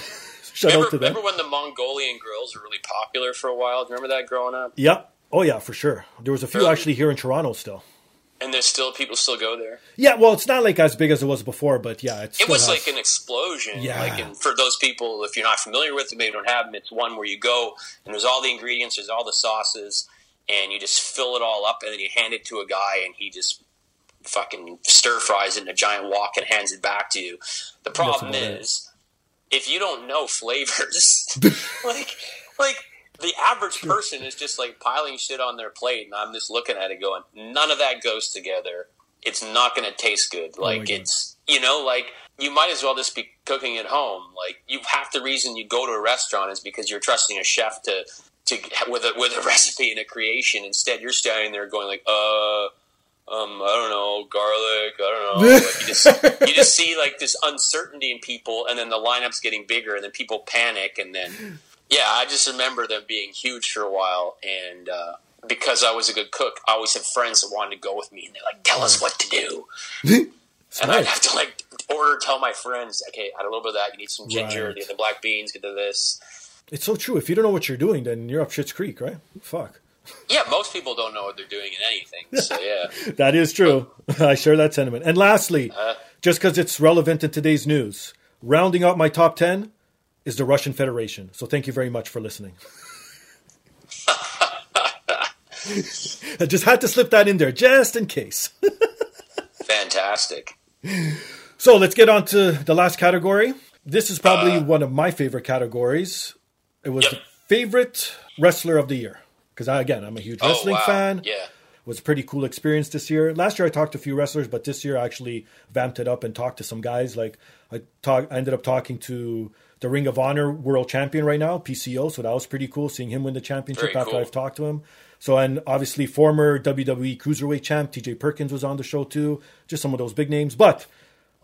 Shout remember, out to them. remember when the Mongolian grills were really popular for a while? Do you remember that growing up? Yeah. Oh yeah, for sure. There was a few Really? actually here in Toronto still. And there's still people still go there. Yeah, well, it's not like as big as it was before, but yeah, it's It was like an explosion. Yeah. Like, and for those people, if you're not familiar with it, maybe don't have them. It's one where you go and there's all the ingredients, there's all the sauces, and you just fill it all up, and then you hand it to a guy, and he just fucking stir fries it in a giant wok and hands it back to you. The problem is is, if you don't know flavors, like, like the average person is just like piling shit on their plate, and I'm just looking at it going, none of that goes together. It's not going to taste good. Like God. it's, you know, like you might as well just be cooking at home. Like you have the reason you go to a restaurant is because you're trusting a chef to to with a with a recipe and a creation. Instead, you're standing there going like, uh. Um, I don't know, garlic. I don't know. Like you just you just see like this uncertainty in people, and then the lineup's getting bigger, and then people panic, and then yeah, I just remember them being huge for a while, and uh, because I was a good cook, I always had friends that wanted to go with me, and they're like, "Tell us what to do," and I'd have to like order, tell my friends, "Okay, add a little bit of that. You need some ginger, Right. get the black beans, get to this." It's so true. If you don't know what you're doing, then you're up Shit's Creek, right? Fuck. Yeah, most people don't know what they're doing in anything, so yeah. That is true. I share that sentiment. And lastly, Uh, just because it's relevant in today's news, rounding out my top 10 is the Russian Federation. So thank you very much for listening. I just had to slip that in there just in case. fantastic. So let's get on to the last category. This is probably Uh, one of my favorite categories. It was Yep. the favorite wrestler of the year. Because I again, I'm a huge Oh, wrestling wow. fan. Yeah. It was a pretty cool experience this year. Last year I talked to a few wrestlers, but this year I actually vamped it up and talked to some guys. Like I talk, I ended up talking to the Ring of Honor World Champion right now, PCO. So that was pretty cool seeing him win the championship Very after cool. I've talked to him. So and obviously former WWE Cruiserweight champ TJ Perkins was on the show too. Just some of those big names. But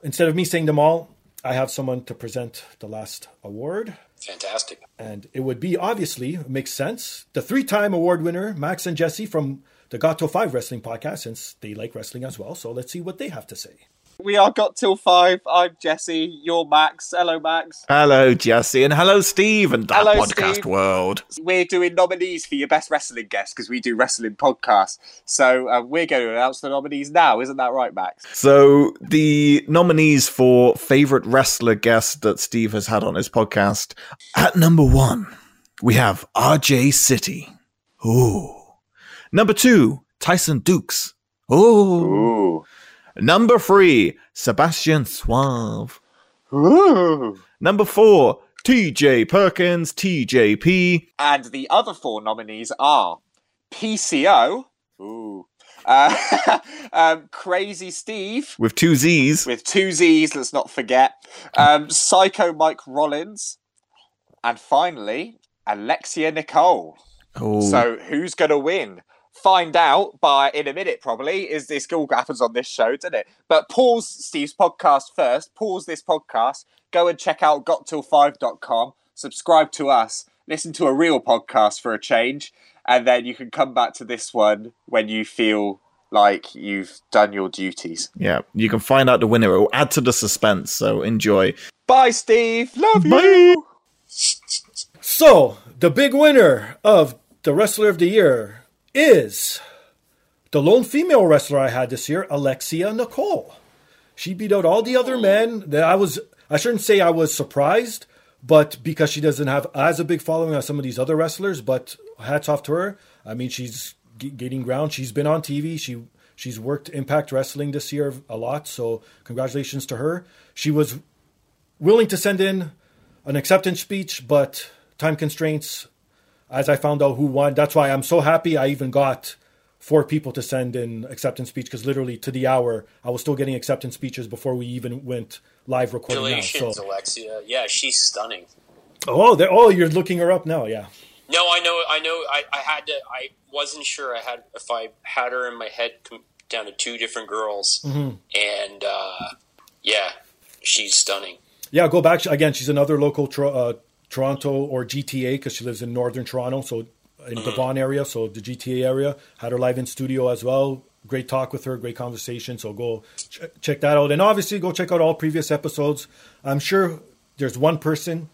instead of me saying them all, I have someone to present the last award. Fantastic. And it would be obviously makes sense. The three-time award winner Max and Jesse from the Gato Five Wrestling Podcast, since they like wrestling as well. So let's see what they have to say. We are got till five. I'm Jesse. You're Max. Hello, Max. Hello, Jesse, and hello, Steve, and that Hello, podcast Steve. world. We're doing nominees for your best wrestling guest because we do wrestling podcasts. So uh, we're going to announce the nominees now. Isn't that right, Max? So, the nominees for favorite wrestler guest that Steve has had on his podcast at number one, we have RJ City. Ooh. Number two, Tyson Dux. Ooh. Ooh. Number three, Sebastian Suave. Ooh. Number four, TJ Perkins, TJP. And the other four nominees are PCO. Ooh. Uh, um, Crazy Steve With two Z's. with two Z's. Let's not forget. Um, Psycho Mike Rollins, and finally Alexia Nicole. Oh. So who's going to win? Find out by in a minute, probably. Is this all happens on this show, doesn't it? But pause Steve's podcast first. Pause this podcast. Go and check out gottill5.com. Subscribe to us. Listen to a real podcast for a change. And then you can come back to this one when you feel like you've done your duties. Yeah, you can find out the winner. It will add to the suspense, so enjoy. Bye, Steve. Love you. So, the big winner of the Wrestler of the Year is the lone female wrestler I had this year, Alexia Nicole. She beat out all the other oh. men. That I was I shouldn't say I was surprised, but because she doesn't have as a big following as some of these other wrestlers, but hats off to her. I mean, she's g- gaining ground. She's been on TV. She she's worked Impact Wrestling this year a lot, so congratulations to her. She was willing to send in an acceptance speech, but time constraints. As I found out who won, that's why I'm so happy. I even got four people to send in acceptance speech because literally to the hour, I was still getting acceptance speeches before we even went live recording. Congratulations, So, Alexia. Yeah, she's stunning. oh, oh, you're looking her up now. Yeah. No, I know, I know. I, I had to. I wasn't sure. I had if I had her in my head down to two different girls, Mhm. and uh, yeah, she's stunning. Yeah, go back again. She's another local Tor- uh, Toronto or GTA because she lives in northern Toronto, so in the Vaughan area, so the GTA area. Had her live in studio as well. Great talk with her, great conversation. So go ch- check that out, and obviously go check out all previous episodes. I'm sure there's one person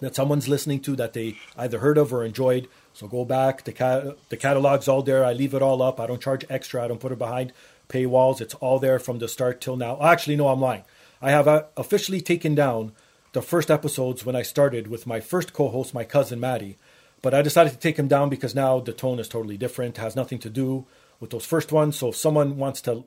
that someone's listening to that they either heard of or enjoyed. So go back. The cat the catalog's all there. I leave it all up. I don't charge extra. I don't put it behind paywalls. It's all there from the start till now. Actually, no, I'm lying. I have uh, officially taken down the first episodes when I started with my first co-host, my cousin Maddie. But I decided to take him down because now the tone is totally different. Has nothing to do with those first ones. So if someone wants to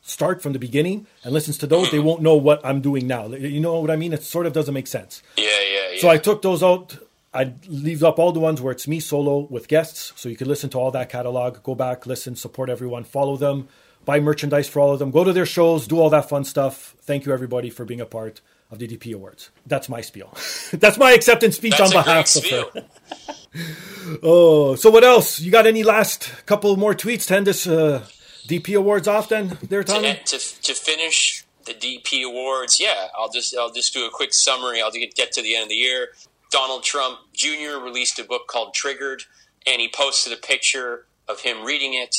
start from the beginning and listens to those, they mm-hmm. won't know what I'm doing now. You know what I mean? It sort of doesn't make sense. Yeah, yeah, yeah. So I took those out. I leave up all the ones where it's me solo with guests, so you can listen to all that catalog. Go back, listen, support everyone, follow them, buy merchandise for all of them, go to their shows, do all that fun stuff. Thank you everybody for being a part of the DP Awards. That's my spiel. That's my acceptance speech That's on behalf of spiel. her. oh, so what else? You got any last couple more tweets to end this uh, DP Awards off? Then there, Tommy. to, to to finish the DP awards, yeah, I'll just I'll just do a quick summary. I'll get, get to the end of the year. Donald Trump Jr. released a book called Triggered, and he posted a picture of him reading it.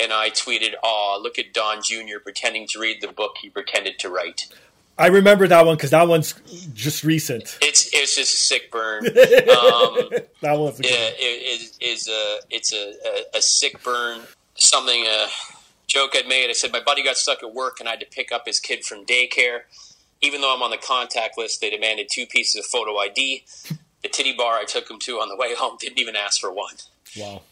And I tweeted, "Aw, look at Don Jr. pretending to read the book he pretended to write." I remember that one because that one's just recent. It's it's just a sick burn. Um, that one's yeah, it is is a it's a, a, a sick burn. Something a joke I'd made. I said my buddy got stuck at work and I had to pick up his kid from daycare. Even though I'm on the contact list, they demanded two pieces of photo ID. The titty bar I took him to on the way home didn't even ask for one. Wow.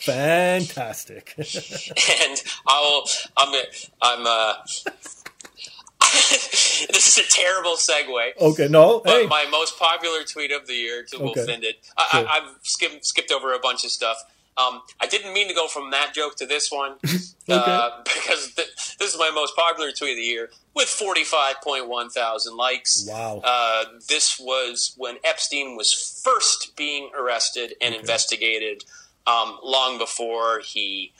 Fantastic. and I'll I'm I'm uh this is a terrible segue. okay, no. But Hey. my most popular tweet of the year to Okay. Wolf Ended. I, Sure. I've skipped skipped over a bunch of stuff. Um, I didn't mean to go from that joke to this one uh, because th- this is my most popular tweet of the year with 45.1 thousand likes. Wow. Uh, this was when Epstein was first being arrested and investigated, um, long before he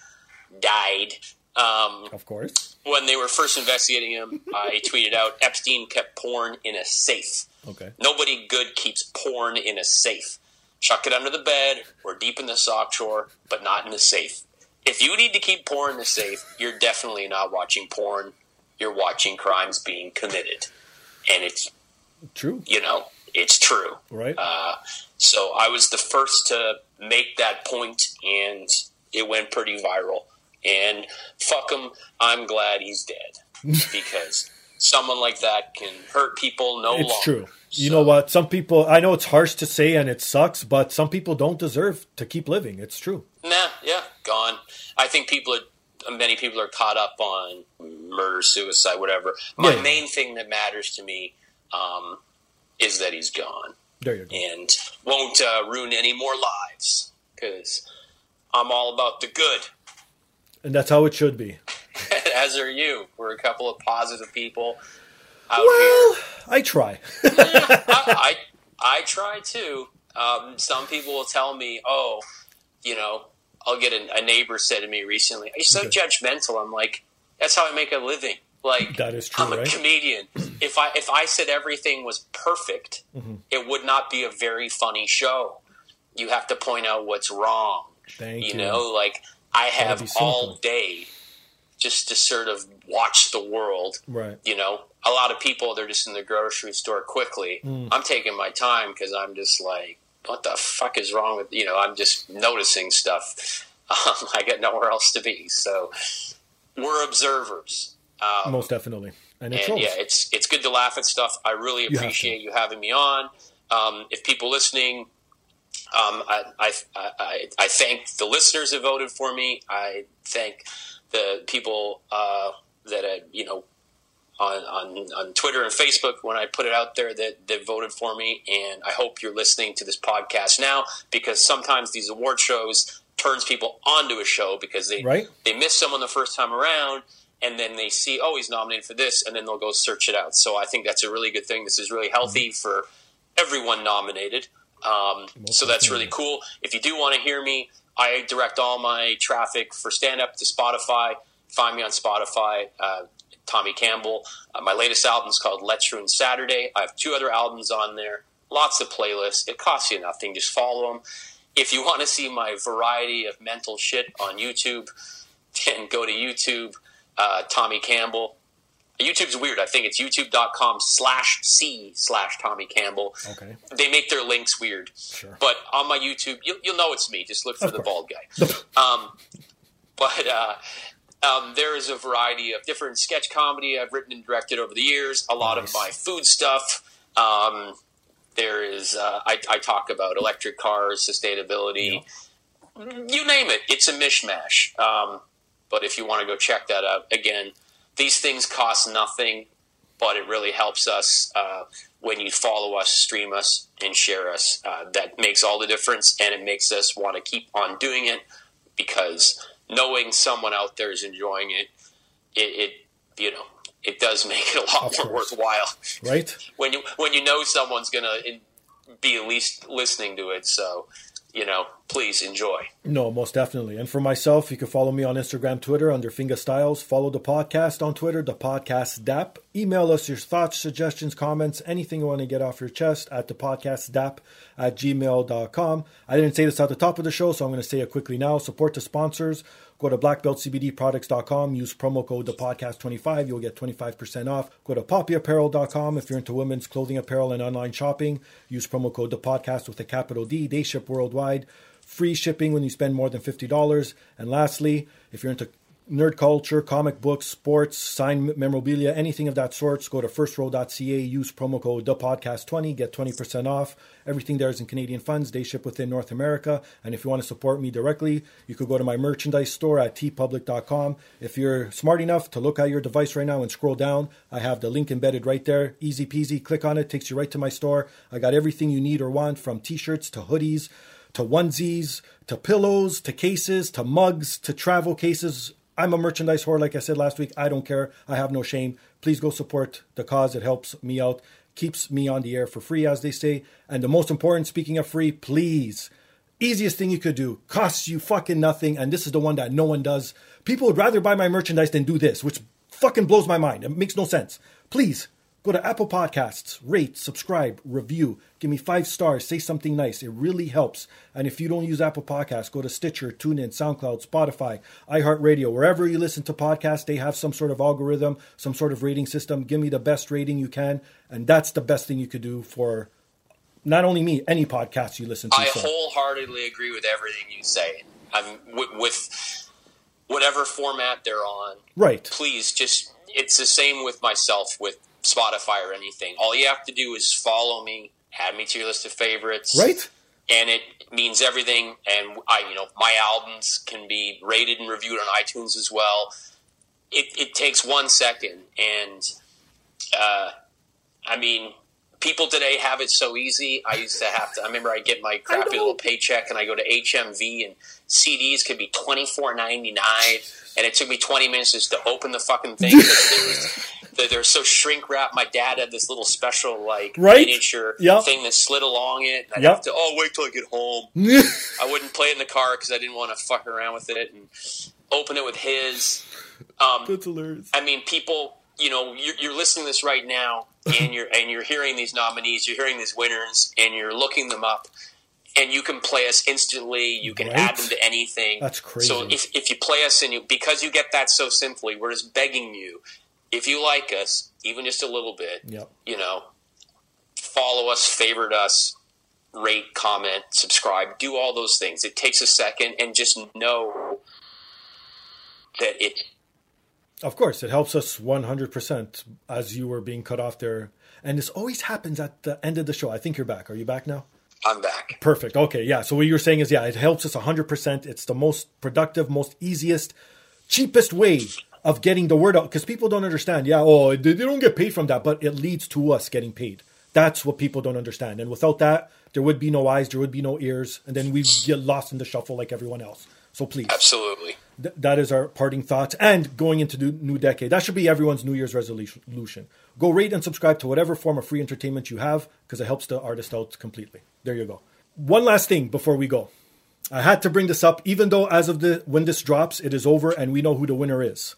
died. Um, Of course. When they were first investigating him, I tweeted out Epstein kept porn in a safe. Okay. Nobody good keeps porn in a safe. Chuck it under the bed or deep in the sock drawer, but not in the safe. If you need to keep porn in the safe, you're definitely not watching porn. You're watching crimes being committed. And it's, True. you know, it's true. Right. Uh, so I was the first to make that point, and it went pretty viral. And fuck him, I'm glad he's dead because someone like that can hurt people no it's longer. true. You know what? Some people, I know it's harsh to say and it sucks, but some people don't deserve to keep living. It's true. Nah, yeah, gone. I think people are many people are caught up on murder, suicide, whatever. My Yeah. main thing that matters to me um, is that he's gone There you go. and won't uh, ruin any more lives because I'm all about the good. And that's how it should be. As are you. We're a couple of positive people out Well, here. I try. I, I I try too. Um, some people will tell me, "Oh, you know," I'll get a, a neighbor said to me recently, "You're so judgmental." I'm like, "That's how I make a living." Like That is true, I'm a right? comedian. If I if I said everything was perfect, Mm-hmm. it would not be a very funny show. You have to point out what's wrong. Thank you you. know, like I have all day just to sort of watch the world. Right. You know, a lot of people they're just in the grocery store quickly. Mm. I'm taking my time because I'm just like, what the fuck is wrong with you know? I'm just noticing stuff. Um, I got nowhere else to be, so we're observers. Um, Most definitely. And it and yeah, it's it's good to laugh at stuff. I really You appreciate you having me on. Um, if people listening, um, I, I, I I thank the listeners that voted for me. I thank the people uh, that uh, you know on, on on Twitter and Facebook when I put it out there that that voted for me. And I hope you're listening to this podcast now because sometimes these award shows turns people onto a show because they Right. they miss someone the first time around and then they see oh he's nominated for this and then they'll go search it out so i think that's a really good thing this is really healthy for everyone nominated um, so that's really cool. If you do want to hear me i direct all my traffic for stand up to spotify. Find me on spotify uh, tommy campbell. Uh, my latest album is called let's ruin saturday. I have two other albums on there. Lots of playlists. It costs you nothing. Just follow them if you want to see my variety of mental shit on youtube then go to youtube uh, Tommy Campbell. YouTube's weird. I think it's youtube.com slash C slash Tommy Campbell. Okay. They make their links weird. Sure. But on my YouTube, you'll, you'll know it's me. Just look for Of the course. bald guy. um, but uh, um, there is a variety of different sketch comedy I've written and directed over the years. A lot Nice. of my food stuff. Um, there is, uh, I, I talk about electric cars, sustainability, you name it. It's a mishmash. Um, but if you want to go check that out, again, these things cost nothing, but it really helps us uh, when you follow us, stream us, and share us. Uh, that makes all the difference, and it makes us want to keep on doing it because knowing someone out there is enjoying it, it, it you know, it does make it a lot Of more course. worthwhile Right? when you when you know someone's gonna be at least listening to it. So, you know, please enjoy. No, most definitely. And for myself, you can follow me on Instagram, Twitter under Finger Styles. Follow the podcast on Twitter, the podcast DAP. Email us your thoughts, suggestions, comments, anything you want to get off your chest at the podcast DAP at gmail.com. I didn't say this at the top of the show, so I'm going to say it quickly now. Support the sponsors. Go to blackbeltcbdproducts.com. Use promo code the podcast 25 You'll get 25% off. Go to poppyapparel.com if you're into women's clothing apparel and online shopping. Use promo code the podcast with a capital D. They ship worldwide. Free shipping when you spend more than $50. And lastly, if you're into nerd culture, comic books, sports, signed memorabilia, anything of that sort, go to firstrow.ca, use promo code ThePodcast20, get 20% off. Everything there is in Canadian funds. They ship within North America. And if you want to support me directly, you could go to my merchandise store at teepublic.com. If you're smart enough to look at your device right now and scroll down, I have the link embedded right there. Easy peasy. Click on it, takes you right to my store. I got everything you need or want from t shirts to hoodies to onesies, to pillows, to cases, to mugs, to travel cases. I'm a merchandise whore, like I said last week. I don't care. I have no shame. Please go support the cause. It helps me out, keeps me on the air for free, as they say. And the most important, speaking of free, please, easiest thing you could do, costs you fucking nothing. And this is the one that no one does. People would rather buy my merchandise than do this, which fucking blows my mind. It makes no sense. Please Go to Apple Podcasts, rate, subscribe, review, give me five stars, say something nice. It really helps. And if you don't use Apple Podcasts, go to Stitcher, TuneIn, SoundCloud, Spotify, iHeartRadio, wherever you listen to podcasts, they have some sort of algorithm, some sort of rating system. Give me the best rating you can, and that's the best thing you could do for not only me, any podcast you listen to. I So, wholeheartedly agree with everything you say. I'm with, with whatever format they're on. right. Please, just it's the same with myself with Spotify or anything. All you have to do is follow me, add me to your list of favorites. Right? and it means everything. And I, you know, my albums can be rated and reviewed on iTunes as well. It, it takes one second, and uh, I mean, people today have it so easy. I used to have to. I remember I get my crappy little paycheck, and I go to HMV, and CDs could be twenty four ninety nine, and it took me twenty minutes just to open the fucking thing. they're, they're so shrink wrapped. My dad had this little special like Right? miniature Yep. thing that slid along it. And I'd Yep. have to oh wait till I get home. I wouldn't play it in the car because I didn't want to fuck around with it and open it with his. Um, That's hilarious. I mean, people, you know, you're, you're listening to this right now, and you're and you're hearing these nominees, you're hearing these winners, and you're looking them up, and you can play us instantly. You can Right? add them to anything. That's crazy. So if if you play us and you because you get that so simply, we're just begging you, if you like us, even just a little bit, Yep. you know, follow us, favorite us, rate, comment, subscribe, do all those things. It takes a second, and just know that it Of course, it helps us 100% as you were being cut off there. And this always happens at the end of the show. I think you're back. Are you back now? I'm back. Perfect. Okay. Yeah. So what you're saying is, yeah, it helps us 100%. It's the most productive, most easiest, cheapest way of getting the word out because people don't understand. Yeah. Oh, they, they don't get paid from that, but it leads to us getting paid. That's what people don't understand. And without that, there would be no eyes, there would be no ears, and then we get lost in the shuffle like everyone else. So please. Absolutely. Th- that is our parting thoughts. And going into the new decade, that should be everyone's New Year's resolution. Go rate and subscribe to whatever form of free entertainment you have because it helps the artist out completely. There you go. One last thing before we go. I had to bring this up, even though as of the when this drops, it is over and we know who the winner is.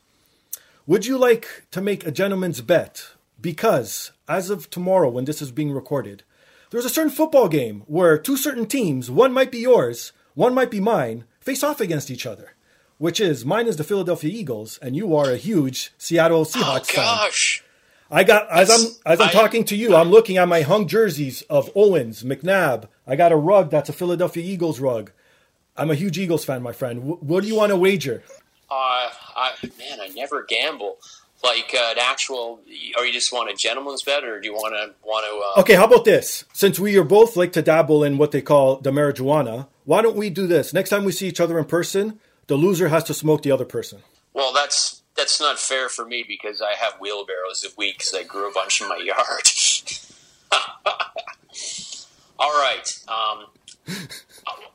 Would you like to make a gentleman's bet? Because as of tomorrow, when this is being recorded, there's a certain football game where two certain teams, one might be yours, one might be mine, face off against each other. Which is mine is the Philadelphia Eagles, and you are a huge Seattle Seahawks fan. Gosh. I got as I'm as I'm talking to you, I'm looking at my hung jerseys of Owens, McNabb. I got a rug that's a Philadelphia Eagles rug. I'm a huge Eagles fan, my friend. Wh- what do you want to wager? Uh, I, man, I never gamble. Like uh, an actual, or you just want a gentleman's bet, or do you want to want to? Uh, Okay, how about this? Since we are both like to dabble in what they call the marijuana, why don't we do this? Next time we see each other in person, the loser has to smoke the other person. Well, that's that's not fair for me because I have wheelbarrows of weed because I grew a bunch in my yard. All right. Um,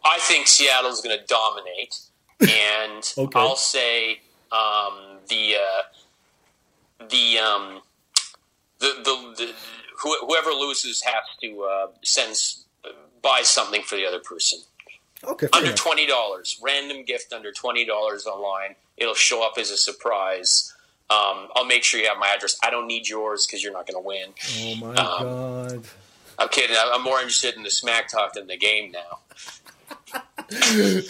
I think Seattle's going to dominate, and Okay. I'll say um, the uh, the um, the the, the who, whoever loses has to uh, send s- buy something for the other person. Okay, under enough. twenty dollars, random gift under twenty dollars online. It'll show up as a surprise. Um, I'll make sure you have my address. I don't need yours because you're not going to win. Oh my Um, god. I'm kidding. I'm more interested in the smack talk than the game now.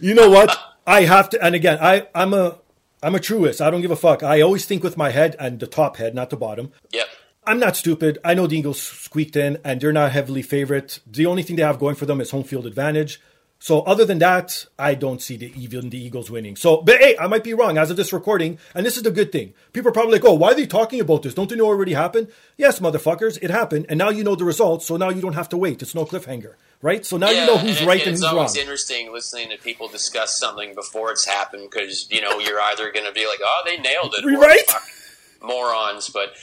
You know what? I have to, and again, I I'm a I'm a truist. I don't give a fuck. I always think with my head and the top head, not the bottom. Yep. I'm not stupid. I know the Eagles squeaked in, and they're not heavily favorite. The only thing they have going for them is home field advantage. So other than that, I don't see the even the Eagles winning. So, but hey, I might be wrong as of this recording, and this is the good thing. People are probably like, "Oh, why are they talking about this? Don't they know it already happened?" Yes, motherfuckers, it happened, and now you know the results. So now you don't have to wait. It's no cliffhanger, right? So now you know who's and, right and and it's who's always wrong. interesting listening to people discuss something before it's happened because you know you're either going to be like, "Oh, they nailed it," Right? Morons. But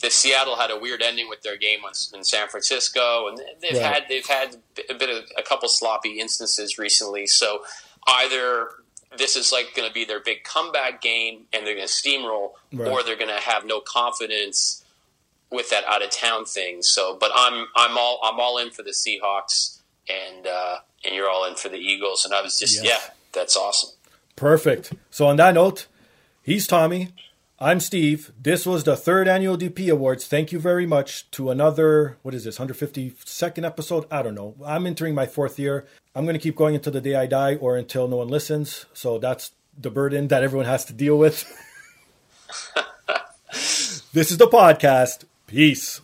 the Seattle had a weird ending with their game in San Francisco, and they've Right. had they've had a bit of a couple sloppy instances recently. So either this is like going to be their big comeback game, and they're going to steamroll, Right. or they're going to have no confidence with that out of town thing. So, but I'm I'm all I'm all in for the Seahawks, and uh, and you're all in for the Eagles, and I was just Yes. yeah, that's awesome. Perfect. So on that note, he's Tommy. I'm Steve. This was the third annual DP Awards. Thank you very much to another, what is this, 152nd episode? I don't know. I'm entering my fourth year. I'm going to keep going until the day I die or until no one listens. So that's the burden that everyone has to deal with. this is the podcast. Peace.